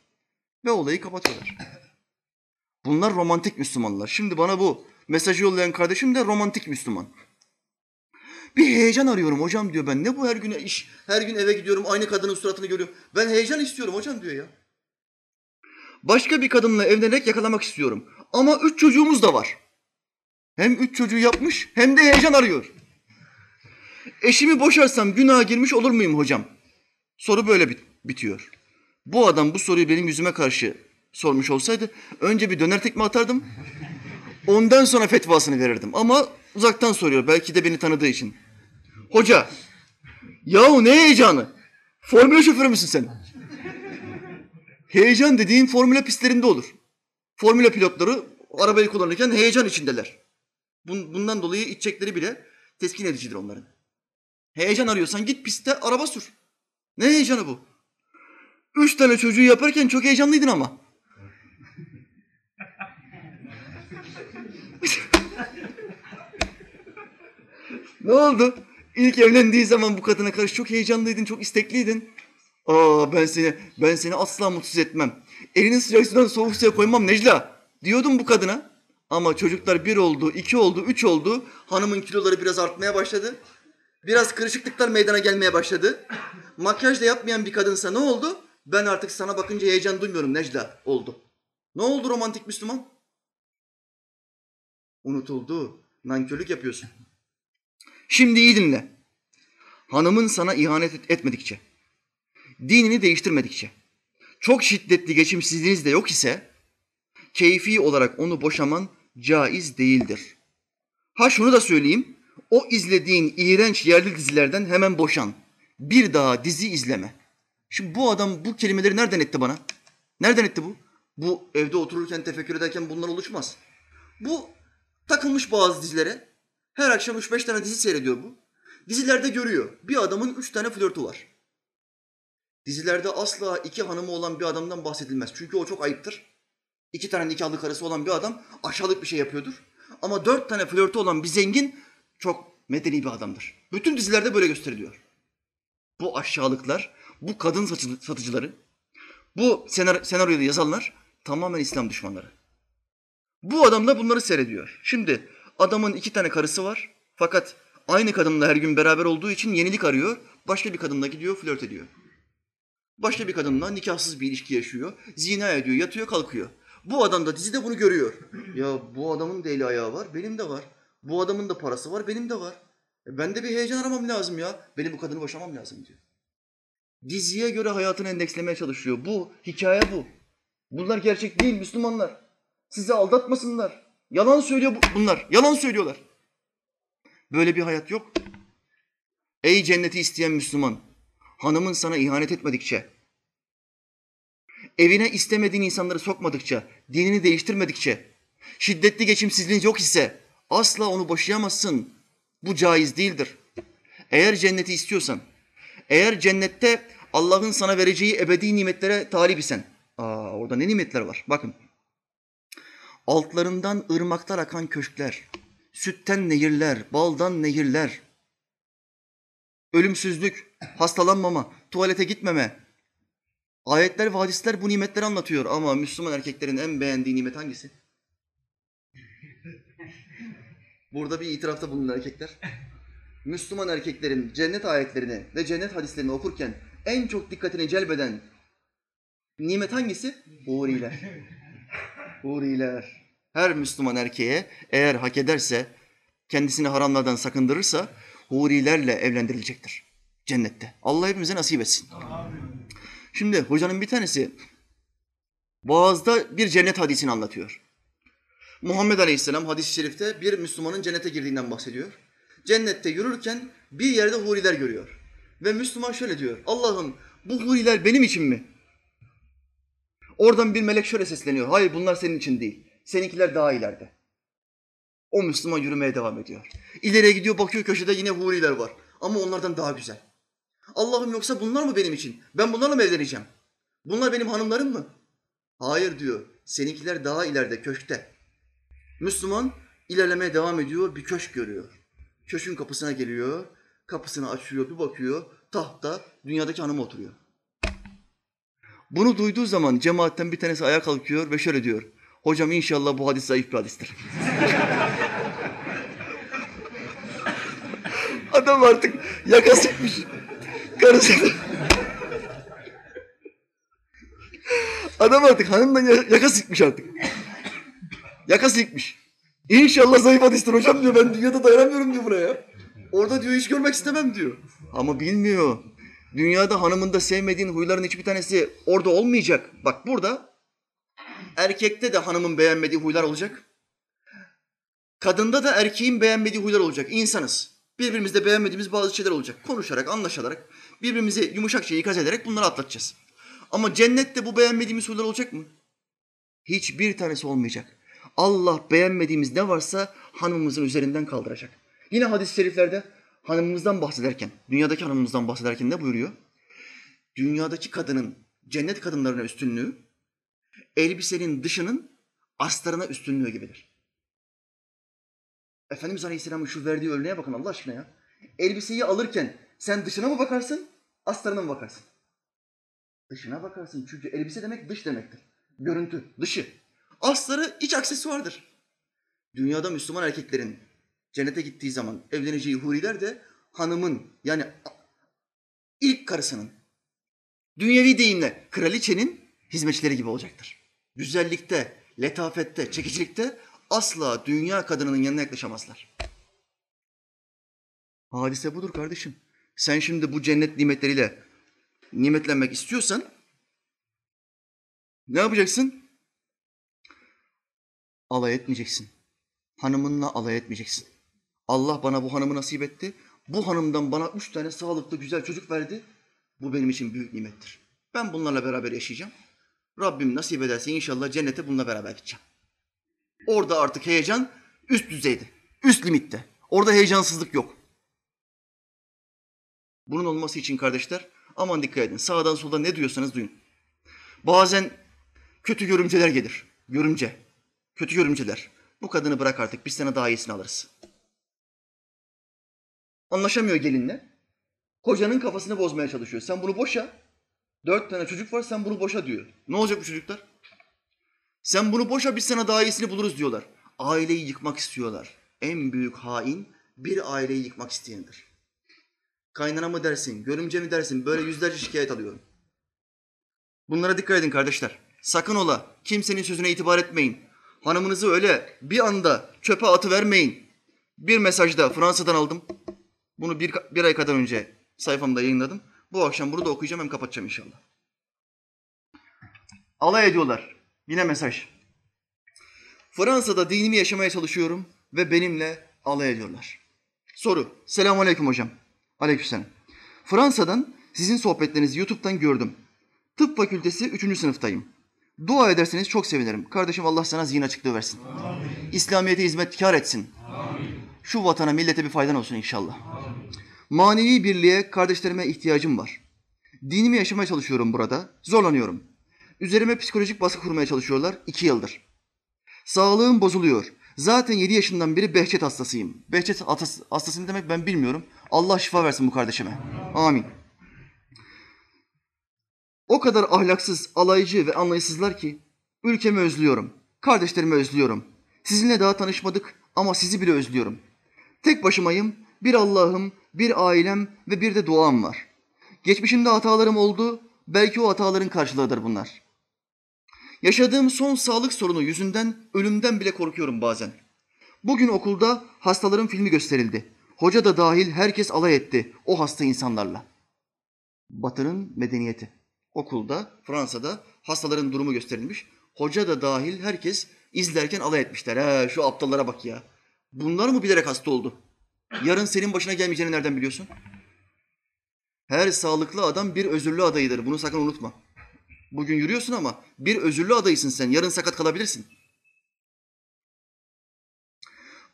ve olayı kapatıyorlar. Bunlar romantik Müslümanlar. Şimdi bana bu mesajı yollayan kardeşim de romantik Müslüman. Bir heyecan arıyorum hocam diyor ben. Ne bu her gün iş? Her gün eve gidiyorum aynı kadının suratını görüyorum. Ben heyecan istiyorum hocam diyor ya. Başka bir kadınla evlenerek yakalamak istiyorum. Ama üç çocuğumuz da var. Hem üç çocuğu yapmış hem de heyecan arıyor. Eşimi boşarsam günaha girmiş olur muyum hocam? Soru böyle bit bitiyor. Bu adam bu soruyu benim yüzüme karşı sormuş olsaydı önce bir döner tekme atardım. Ondan sonra fetvasını verirdim. Ama uzaktan soruyor. Belki de beni tanıdığı için. Hoca, yahu ne heyecanı? Formüle şoförü müsün sen? Heyecan dediğin formüle pistlerinde olur. Formüle pilotları arabayı kullanırken heyecan içindeler. Bundan dolayı içecekleri bile teskin edicidir onların. Heyecan arıyorsan git pistte araba sür. Ne heyecanı bu? Üç tane çocuğu yaparken çok heyecanlıydın ama. ne oldu? İlk evlendiği zaman bu kadına karşı çok heyecanlıydın, çok istekliydin. Aa ben seni ben seni asla mutsuz etmem. Elini sıcak sudan soğuk suya koymam Necla. Diyordum bu kadına. Ama çocuklar bir oldu, iki oldu, üç oldu. Hanımın kiloları biraz artmaya başladı. Biraz kırışıklıklar meydana gelmeye başladı. Makyaj da yapmayan bir kadınsa ne oldu? Ben artık sana bakınca heyecan duymuyorum Necla oldu. Ne oldu romantik Müslüman? Unutuldu. Nankörlük yapıyorsun. Şimdi iyi dinle. Hanımın sana ihanet etmedikçe, dinini değiştirmedikçe, çok şiddetli geçimsizliğiniz de yok ise, keyfi olarak onu boşaman caiz değildir. Ha şunu da söyleyeyim, o izlediğin iğrenç yerli dizilerden hemen boşan. Bir daha dizi izleme. Şimdi bu adam bu kelimeleri nereden etti bana? Nereden etti bu? Bu evde otururken, tefekkür ederken bunlar oluşmaz. Bu takılmış bazı dizilere. Her akşam üç beş tane dizi seyrediyor bu. Dizilerde görüyor. Bir adamın üç tane flörtü var. Dizilerde asla iki hanımı olan bir adamdan bahsedilmez. Çünkü o çok ayıptır. İki tane nikahlı karısı olan bir adam aşağılık bir şey yapıyordur. Ama dört tane flörtü olan bir zengin çok medeni bir adamdır. Bütün dizilerde böyle gösteriliyor. Bu aşağılıklar, bu kadın satıcıları, bu senaryo, senaryoyu yazanlar tamamen İslam düşmanları. Bu adam da bunları seyrediyor. Şimdi adamın iki tane karısı var fakat aynı kadınla her gün beraber olduğu için yenilik arıyor. Başka bir kadınla gidiyor, flört ediyor. Başka bir kadınla nikahsız bir ilişki yaşıyor. Zina ediyor, yatıyor, kalkıyor. Bu adam da dizide bunu görüyor. Ya bu adamın da eli ayağı var, benim de var. Bu adamın da parası var, benim de var. E ben de bir heyecan aramam lazım ya. Benim bu kadını boşamam lazım diyor. Diziye göre hayatını endekslemeye çalışıyor. Bu, hikaye bu. Bunlar gerçek değil Müslümanlar. Sizi aldatmasınlar. Yalan söylüyor bunlar. Yalan söylüyorlar. Böyle bir hayat yok. Ey cenneti isteyen Müslüman, hanımın sana ihanet etmedikçe, evine istemediğin insanları sokmadıkça, dinini değiştirmedikçe, şiddetli geçimsizliğin yok ise asla onu boşayamazsın. Bu caiz değildir. Eğer cenneti istiyorsan, eğer cennette Allah'ın sana vereceği ebedi nimetlere talip isen, aa, orada ne nimetler var? Bakın. Altlarından ırmaklar akan köşkler, sütten nehirler, baldan nehirler, ölümsüzlük, hastalanmama, tuvalete gitmeme. Ayetler ve hadisler bu nimetleri anlatıyor ama Müslüman erkeklerin en beğendiği nimet hangisi? Burada bir itirafta bulunan erkekler. Müslüman erkeklerin cennet ayetlerini ve cennet hadislerini okurken en çok dikkatini celbeden nimet hangisi? Huriler. Huriler. Her Müslüman erkeğe eğer hak ederse, kendisini haramlardan sakındırırsa hurilerle evlendirilecektir cennette. Allah hepimize nasip etsin. Şimdi hocanın bir tanesi Boğaz'da bir cennet hadisini anlatıyor. Muhammed Aleyhisselam hadis-i şerifte bir Müslümanın cennete girdiğinden bahsediyor. Cennette yürürken bir yerde huriler görüyor. Ve Müslüman şöyle diyor. Allah'ım bu huriler benim için mi? Oradan bir melek şöyle sesleniyor. Hayır bunlar senin için değil. Seninkiler daha ileride. O Müslüman yürümeye devam ediyor. İleriye gidiyor bakıyor köşede yine huriler var. Ama onlardan daha güzel. Allah'ım yoksa bunlar mı benim için? Ben bunlarla mı evleneceğim? Bunlar benim hanımlarım mı? Hayır diyor. Seninkiler daha ileride köşkte. Müslüman ilerlemeye devam ediyor. Bir köşk görüyor. Köşkün kapısına geliyor. Kapısını açıyor, bir bakıyor. Tahta dünyadaki hanım oturuyor. Bunu duyduğu zaman cemaatten bir tanesi ayağa kalkıyor ve şöyle diyor. Hocam inşallah bu hadis zayıf bir hadistir. Adam artık yaka sıkmış. Karısı. Adam artık hanımdan yaka sıkmış artık. Yaka sıkmış. İnşallah zayıf hadistir hocam diyor. Ben dünyada dayanamıyorum diyor buraya. Orada diyor hiç görmek istemem diyor. Ama bilmiyor. Dünyada hanımında sevmediğin huyların hiçbir tanesi orada olmayacak. Bak burada erkekte de hanımın beğenmediği huylar olacak. Kadında da erkeğin beğenmediği huylar olacak. İnsanız. Birbirimizde beğenmediğimiz bazı şeyler olacak. Konuşarak, anlaşarak, birbirimizi yumuşakça ikaz ederek bunları atlatacağız. Ama cennette bu beğenmediğimiz huylar olacak mı? Hiçbir tanesi olmayacak. Allah beğenmediğimiz ne varsa hanımımızın üzerinden kaldıracak. Yine hadis-i şeriflerde hanımımızdan bahsederken, dünyadaki hanımımızdan bahsederken ne buyuruyor? Dünyadaki kadının, cennet kadınlarına üstünlüğü, elbisenin dışının astarına üstünlüğü gibidir. Efendimiz Aleyhisselam'ın şu verdiği örneğe bakın Allah aşkına ya. Elbiseyi alırken sen dışına mı bakarsın, astarına mı bakarsın? Dışına bakarsın çünkü elbise demek dış demektir. Görüntü, dışı. Astarı iç aksesuardır. Dünyada Müslüman erkeklerin cennete gittiği zaman evleneceği huriler de hanımın yani ilk karısının dünyevi deyimle kraliçenin hizmetçileri gibi olacaktır. Güzellikte, letafette, çekicilikte asla dünya kadınının yanına yaklaşamazlar. Hadise budur kardeşim. Sen şimdi bu cennet nimetleriyle nimetlenmek istiyorsan ne yapacaksın? Alay etmeyeceksin. Hanımınla alay etmeyeceksin. Allah bana bu hanımı nasip etti. Bu hanımdan bana üç tane sağlıklı güzel çocuk verdi. Bu benim için büyük nimettir. Ben bunlarla beraber yaşayacağım. Rabbim nasip ederse inşallah cennete bununla beraber gideceğim. Orada artık heyecan üst düzeyde, üst limitte. Orada heyecansızlık yok. Bunun olması için kardeşler aman dikkat edin. Sağdan soldan ne duyuyorsanız duyun. Bazen kötü görümceler gelir. Görümce. Kötü görümceler. Bu kadını bırak artık biz sana daha iyisini alırız. Anlaşamıyor gelinle. Kocanın kafasını bozmaya çalışıyor. Sen bunu boşa. Dört tane çocuk var sen bunu boşa diyor. Ne olacak bu çocuklar? Sen bunu boşa biz sana daha iyisini buluruz diyorlar. Aileyi yıkmak istiyorlar. En büyük hain bir aileyi yıkmak isteyendir. Kaynana mı dersin, görümce mi dersin böyle yüzlerce şikayet alıyorum. Bunlara dikkat edin kardeşler. Sakın ola kimsenin sözüne itibar etmeyin. Hanımınızı öyle bir anda çöpe atıvermeyin. Bir mesajda Fransa'dan aldım. Bunu bir, bir ay kadar önce sayfamda yayınladım. Bu akşam bunu da okuyacağım hem kapatacağım inşallah. Alay ediyorlar. Yine mesaj. Fransa'da dinimi yaşamaya çalışıyorum ve benimle alay ediyorlar. Soru. Selamun aleyküm hocam. Aleykümselam. Fransa'dan sizin sohbetlerinizi YouTube'dan gördüm. Tıp fakültesi 3. sınıftayım. Dua ederseniz çok sevinirim. Kardeşim Allah sana zihin açıklığı versin. Amin. İslamiyet'e hizmetkar etsin. Amin. Şu vatana, millete bir faydan olsun inşallah. Amin. Manevi birliğe, kardeşlerime ihtiyacım var. Dinimi yaşamaya çalışıyorum burada. Zorlanıyorum. Üzerime psikolojik baskı kurmaya çalışıyorlar iki yıldır. Sağlığım bozuluyor. Zaten yedi yaşından beri Behçet hastasıyım. Behçet hastası ne demek ben bilmiyorum. Allah şifa versin bu kardeşime. Amin. O kadar ahlaksız, alaycı ve anlayışsızlar ki ülkemi özlüyorum. Kardeşlerimi özlüyorum. Sizinle daha tanışmadık ama sizi bile özlüyorum. Tek başımayım. Bir Allah'ım, bir ailem ve bir de duam var. Geçmişimde hatalarım oldu. Belki o hataların karşılığıdır bunlar. Yaşadığım son sağlık sorunu yüzünden ölümden bile korkuyorum bazen. Bugün okulda hastaların filmi gösterildi. Hoca da dahil herkes alay etti o hasta insanlarla. Batı'nın medeniyeti. Okulda, Fransa'da hastaların durumu gösterilmiş. Hoca da dahil herkes izlerken alay etmişler. He, şu aptallara bak ya. Bunlar mı bilerek hasta oldu? Yarın senin başına gelmeyeceğini nereden biliyorsun? Her sağlıklı adam bir özürlü adayıdır. Bunu sakın unutma. Bugün yürüyorsun ama bir özürlü adayısın sen. Yarın sakat kalabilirsin.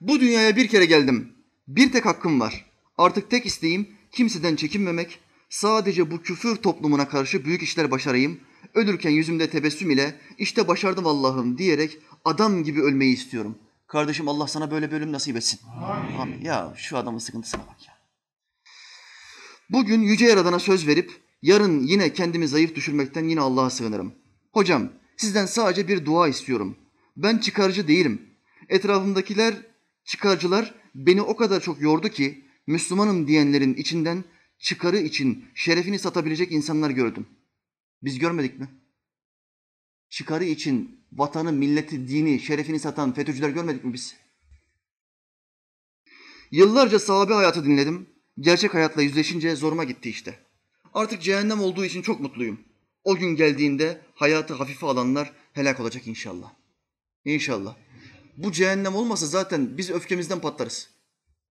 Bu dünyaya bir kere geldim. Bir tek hakkım var. Artık tek isteğim kimseden çekinmemek, sadece bu küfür toplumuna karşı büyük işler başarayım, ölürken yüzümde tebessüm ile işte başardım Allah'ım diyerek adam gibi ölmeyi istiyorum. Kardeşim Allah sana böyle bölüm nasip etsin. Amin. Amin. Ya şu adamın sıkıntısına bak ya. Bugün Yüce Yaradan'a söz verip yarın yine kendimi zayıf düşürmekten yine Allah'a sığınırım. Hocam sizden sadece bir dua istiyorum. Ben çıkarcı değilim. Etrafımdakiler çıkarcılar beni o kadar çok yordu ki Müslümanım diyenlerin içinden çıkarı için şerefini satabilecek insanlar gördüm. Biz görmedik mi? Çıkarı için vatanı, milleti, dini, şerefini satan FETÖ'cüler görmedik mi biz? Yıllarca sahabe hayatı dinledim. Gerçek hayatla yüzleşince zoruma gitti işte. Artık cehennem olduğu için çok mutluyum. O gün geldiğinde hayatı hafife alanlar helak olacak inşallah. İnşallah. Bu cehennem olmasa zaten biz öfkemizden patlarız.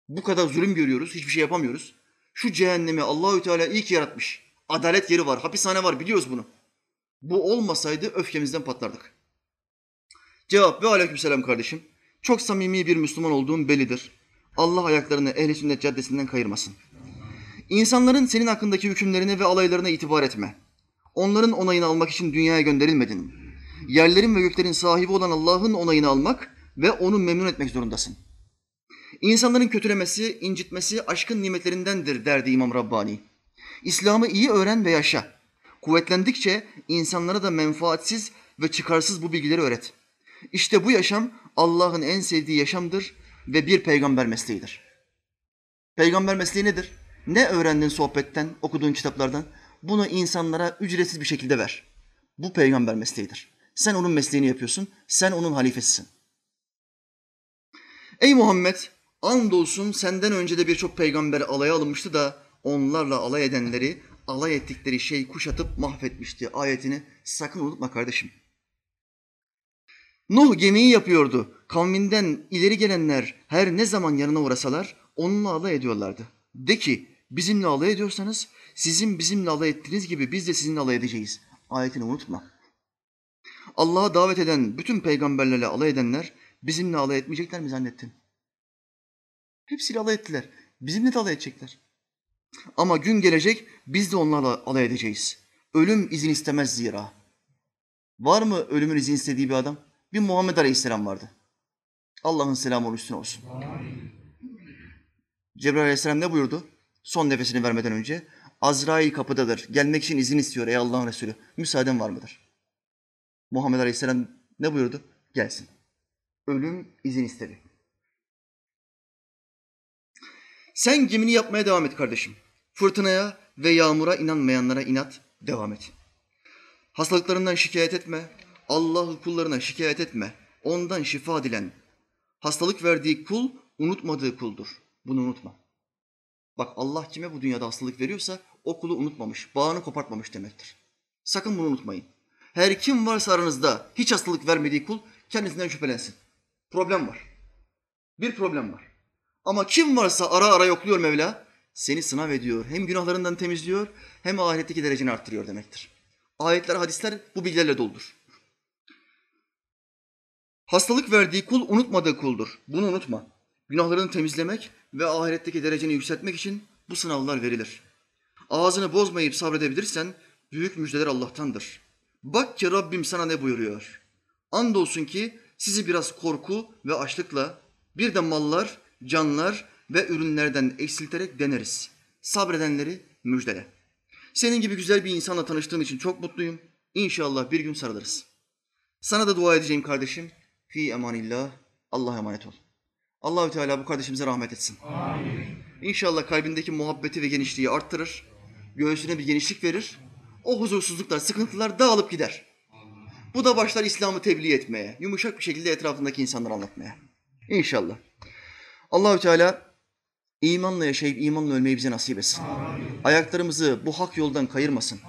Bu kadar zulüm görüyoruz, hiçbir şey yapamıyoruz. Şu cehennemi Allahü Teala iyi ki yaratmış. Adalet yeri var, hapishane var biliyoruz bunu. Bu olmasaydı öfkemizden patlardık. Cevap ve aleykümselam kardeşim. Çok samimi bir Müslüman olduğum bellidir. Allah ayaklarını ehli sünnet caddesinden kayırmasın. İnsanların senin hakkındaki hükümlerine ve alaylarına itibar etme. Onların onayını almak için dünyaya gönderilmedin. Yerlerin ve göklerin sahibi olan Allah'ın onayını almak ve onu memnun etmek zorundasın. İnsanların kötülemesi, incitmesi aşkın nimetlerindendir derdi İmam Rabbani. İslam'ı iyi öğren ve yaşa. Kuvvetlendikçe insanlara da menfaatsiz ve çıkarsız bu bilgileri öğret. İşte bu yaşam Allah'ın en sevdiği yaşamdır ve bir peygamber mesleğidir. Peygamber mesleği nedir? Ne öğrendin sohbetten, okuduğun kitaplardan? Bunu insanlara ücretsiz bir şekilde ver. Bu peygamber mesleğidir. Sen onun mesleğini yapıyorsun, sen onun halifesisin. Ey Muhammed, andolsun senden önce de birçok peygamber alaya alınmıştı da onlarla alay edenleri alay ettikleri şey kuşatıp mahvetmişti ayetini sakın unutma kardeşim. Nuh gemiyi yapıyordu. Kavminden ileri gelenler her ne zaman yanına uğrasalar onunla alay ediyorlardı. De ki bizimle alay ediyorsanız sizin bizimle alay ettiğiniz gibi biz de sizinle alay edeceğiz. Ayetini unutma. Allah'a davet eden bütün peygamberlerle alay edenler bizimle alay etmeyecekler mi zannettin? Hepsiyle alay ettiler. Bizimle de alay edecekler. Ama gün gelecek biz de onlarla alay edeceğiz. Ölüm izin istemez zira. Var mı ölümün izin istediği bir adam? Bir Muhammed Aleyhisselam vardı. Allah'ın selamı onun üstüne olsun. Cebrail Aleyhisselam ne buyurdu? Son nefesini vermeden önce. Azrail kapıdadır. Gelmek için izin istiyor ey Allah'ın Resulü. Müsaaden var mıdır? Muhammed Aleyhisselam ne buyurdu? Gelsin. Ölüm izin istedi. Sen gemini yapmaya devam et kardeşim. Fırtınaya ve yağmura inanmayanlara inat, devam et. Hastalıklarından şikayet etme. Allah'ı kullarına şikayet etme. Ondan şifa dilen. Hastalık verdiği kul unutmadığı kuldur. Bunu unutma. Bak Allah kime bu dünyada hastalık veriyorsa o kulu unutmamış, bağını kopartmamış demektir. Sakın bunu unutmayın. Her kim varsa aranızda hiç hastalık vermediği kul kendisinden şüphelensin. Problem var. Bir problem var. Ama kim varsa ara ara yokluyor Mevla, seni sınav ediyor. Hem günahlarından temizliyor hem ahiretteki dereceni arttırıyor demektir. Ayetler, hadisler bu bilgilerle doludur. Hastalık verdiği kul unutmadığı kuldur. Bunu unutma. Günahlarını temizlemek ve ahiretteki dereceni yükseltmek için bu sınavlar verilir. Ağzını bozmayıp sabredebilirsen büyük müjdeler Allah'tandır. Bak ki Rabbim sana ne buyuruyor. Andolsun ki sizi biraz korku ve açlıkla bir de mallar, canlar ve ürünlerden eksilterek deneriz. Sabredenleri müjdele. Senin gibi güzel bir insanla tanıştığım için çok mutluyum. İnşallah bir gün sarılırız. Sana da dua edeceğim kardeşim. Fi emanillah. Allah'a emanet ol. Allahü Teala bu kardeşimize rahmet etsin. Amin. İnşallah kalbindeki muhabbeti ve genişliği arttırır. Göğsüne bir genişlik verir. O huzursuzluklar, sıkıntılar dağılıp gider. Bu da başlar İslam'ı tebliğ etmeye, yumuşak bir şekilde etrafındaki insanlara anlatmaya. İnşallah. Allahü Teala imanla yaşayıp imanla ölmeyi bize nasip etsin. Ayaklarımızı bu hak yoldan kayırmasın.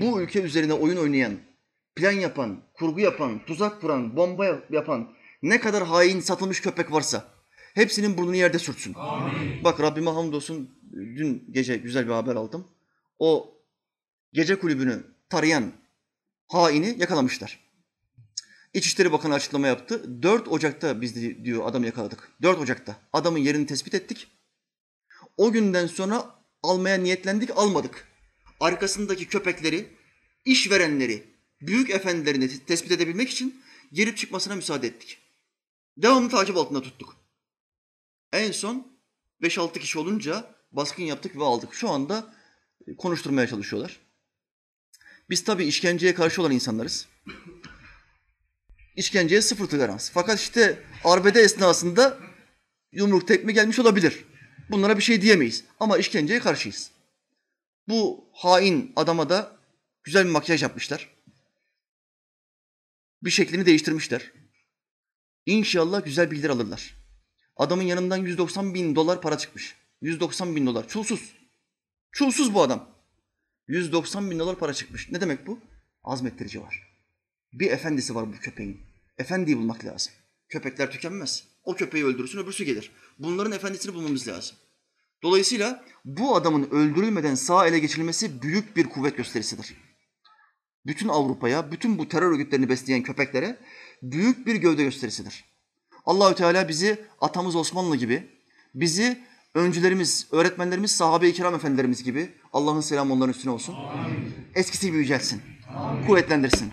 Bu ülke üzerine oyun oynayan, plan yapan, kurgu yapan, tuzak kuran, bomba yapan ne kadar hain satılmış köpek varsa hepsinin burnunu yerde sürtsün. Amin. Bak Rabbime hamdolsun dün gece güzel bir haber aldım. O gece kulübünü tarayan haini yakalamışlar. İçişleri Bakanı açıklama yaptı. 4 Ocak'ta biz de diyor adamı yakaladık. 4 Ocak'ta adamın yerini tespit ettik. O günden sonra almaya niyetlendik, almadık. Arkasındaki köpekleri, işverenleri, büyük efendilerini tespit edebilmek için girip çıkmasına müsaade ettik. Devamlı takip altında tuttuk. En son 5-6 kişi olunca baskın yaptık ve aldık. Şu anda konuşturmaya çalışıyorlar. Biz tabii işkenceye karşı olan insanlarız. İşkenceye sıfır tolerans. Fakat işte arbede esnasında yumruk tekme gelmiş olabilir. Bunlara bir şey diyemeyiz. Ama işkenceye karşıyız. Bu hain adama da güzel bir makyaj yapmışlar. Bir şeklini değiştirmişler. İnşallah güzel bilgiler alırlar. Adamın yanından 190 bin dolar para çıkmış. 190 bin dolar. Çulsuz. Çulsuz bu adam. 190 bin dolar para çıkmış. Ne demek bu? Azmettirici var. Bir efendisi var bu köpeğin. Efendiyi bulmak lazım. Köpekler tükenmez. O köpeği öldürürsün öbürsü gelir. Bunların efendisini bulmamız lazım. Dolayısıyla bu adamın öldürülmeden sağ ele geçirilmesi büyük bir kuvvet gösterisidir. Bütün Avrupa'ya, bütün bu terör örgütlerini besleyen köpeklere büyük bir gövde gösterisidir. Allahü Teala bizi atamız Osmanlı gibi, bizi öncülerimiz, öğretmenlerimiz, sahabe-i kiram efendilerimiz gibi Allah'ın selamı onların üstüne olsun. Amin. Eskisi gibi yücelsin. Amin. Kuvvetlendirsin.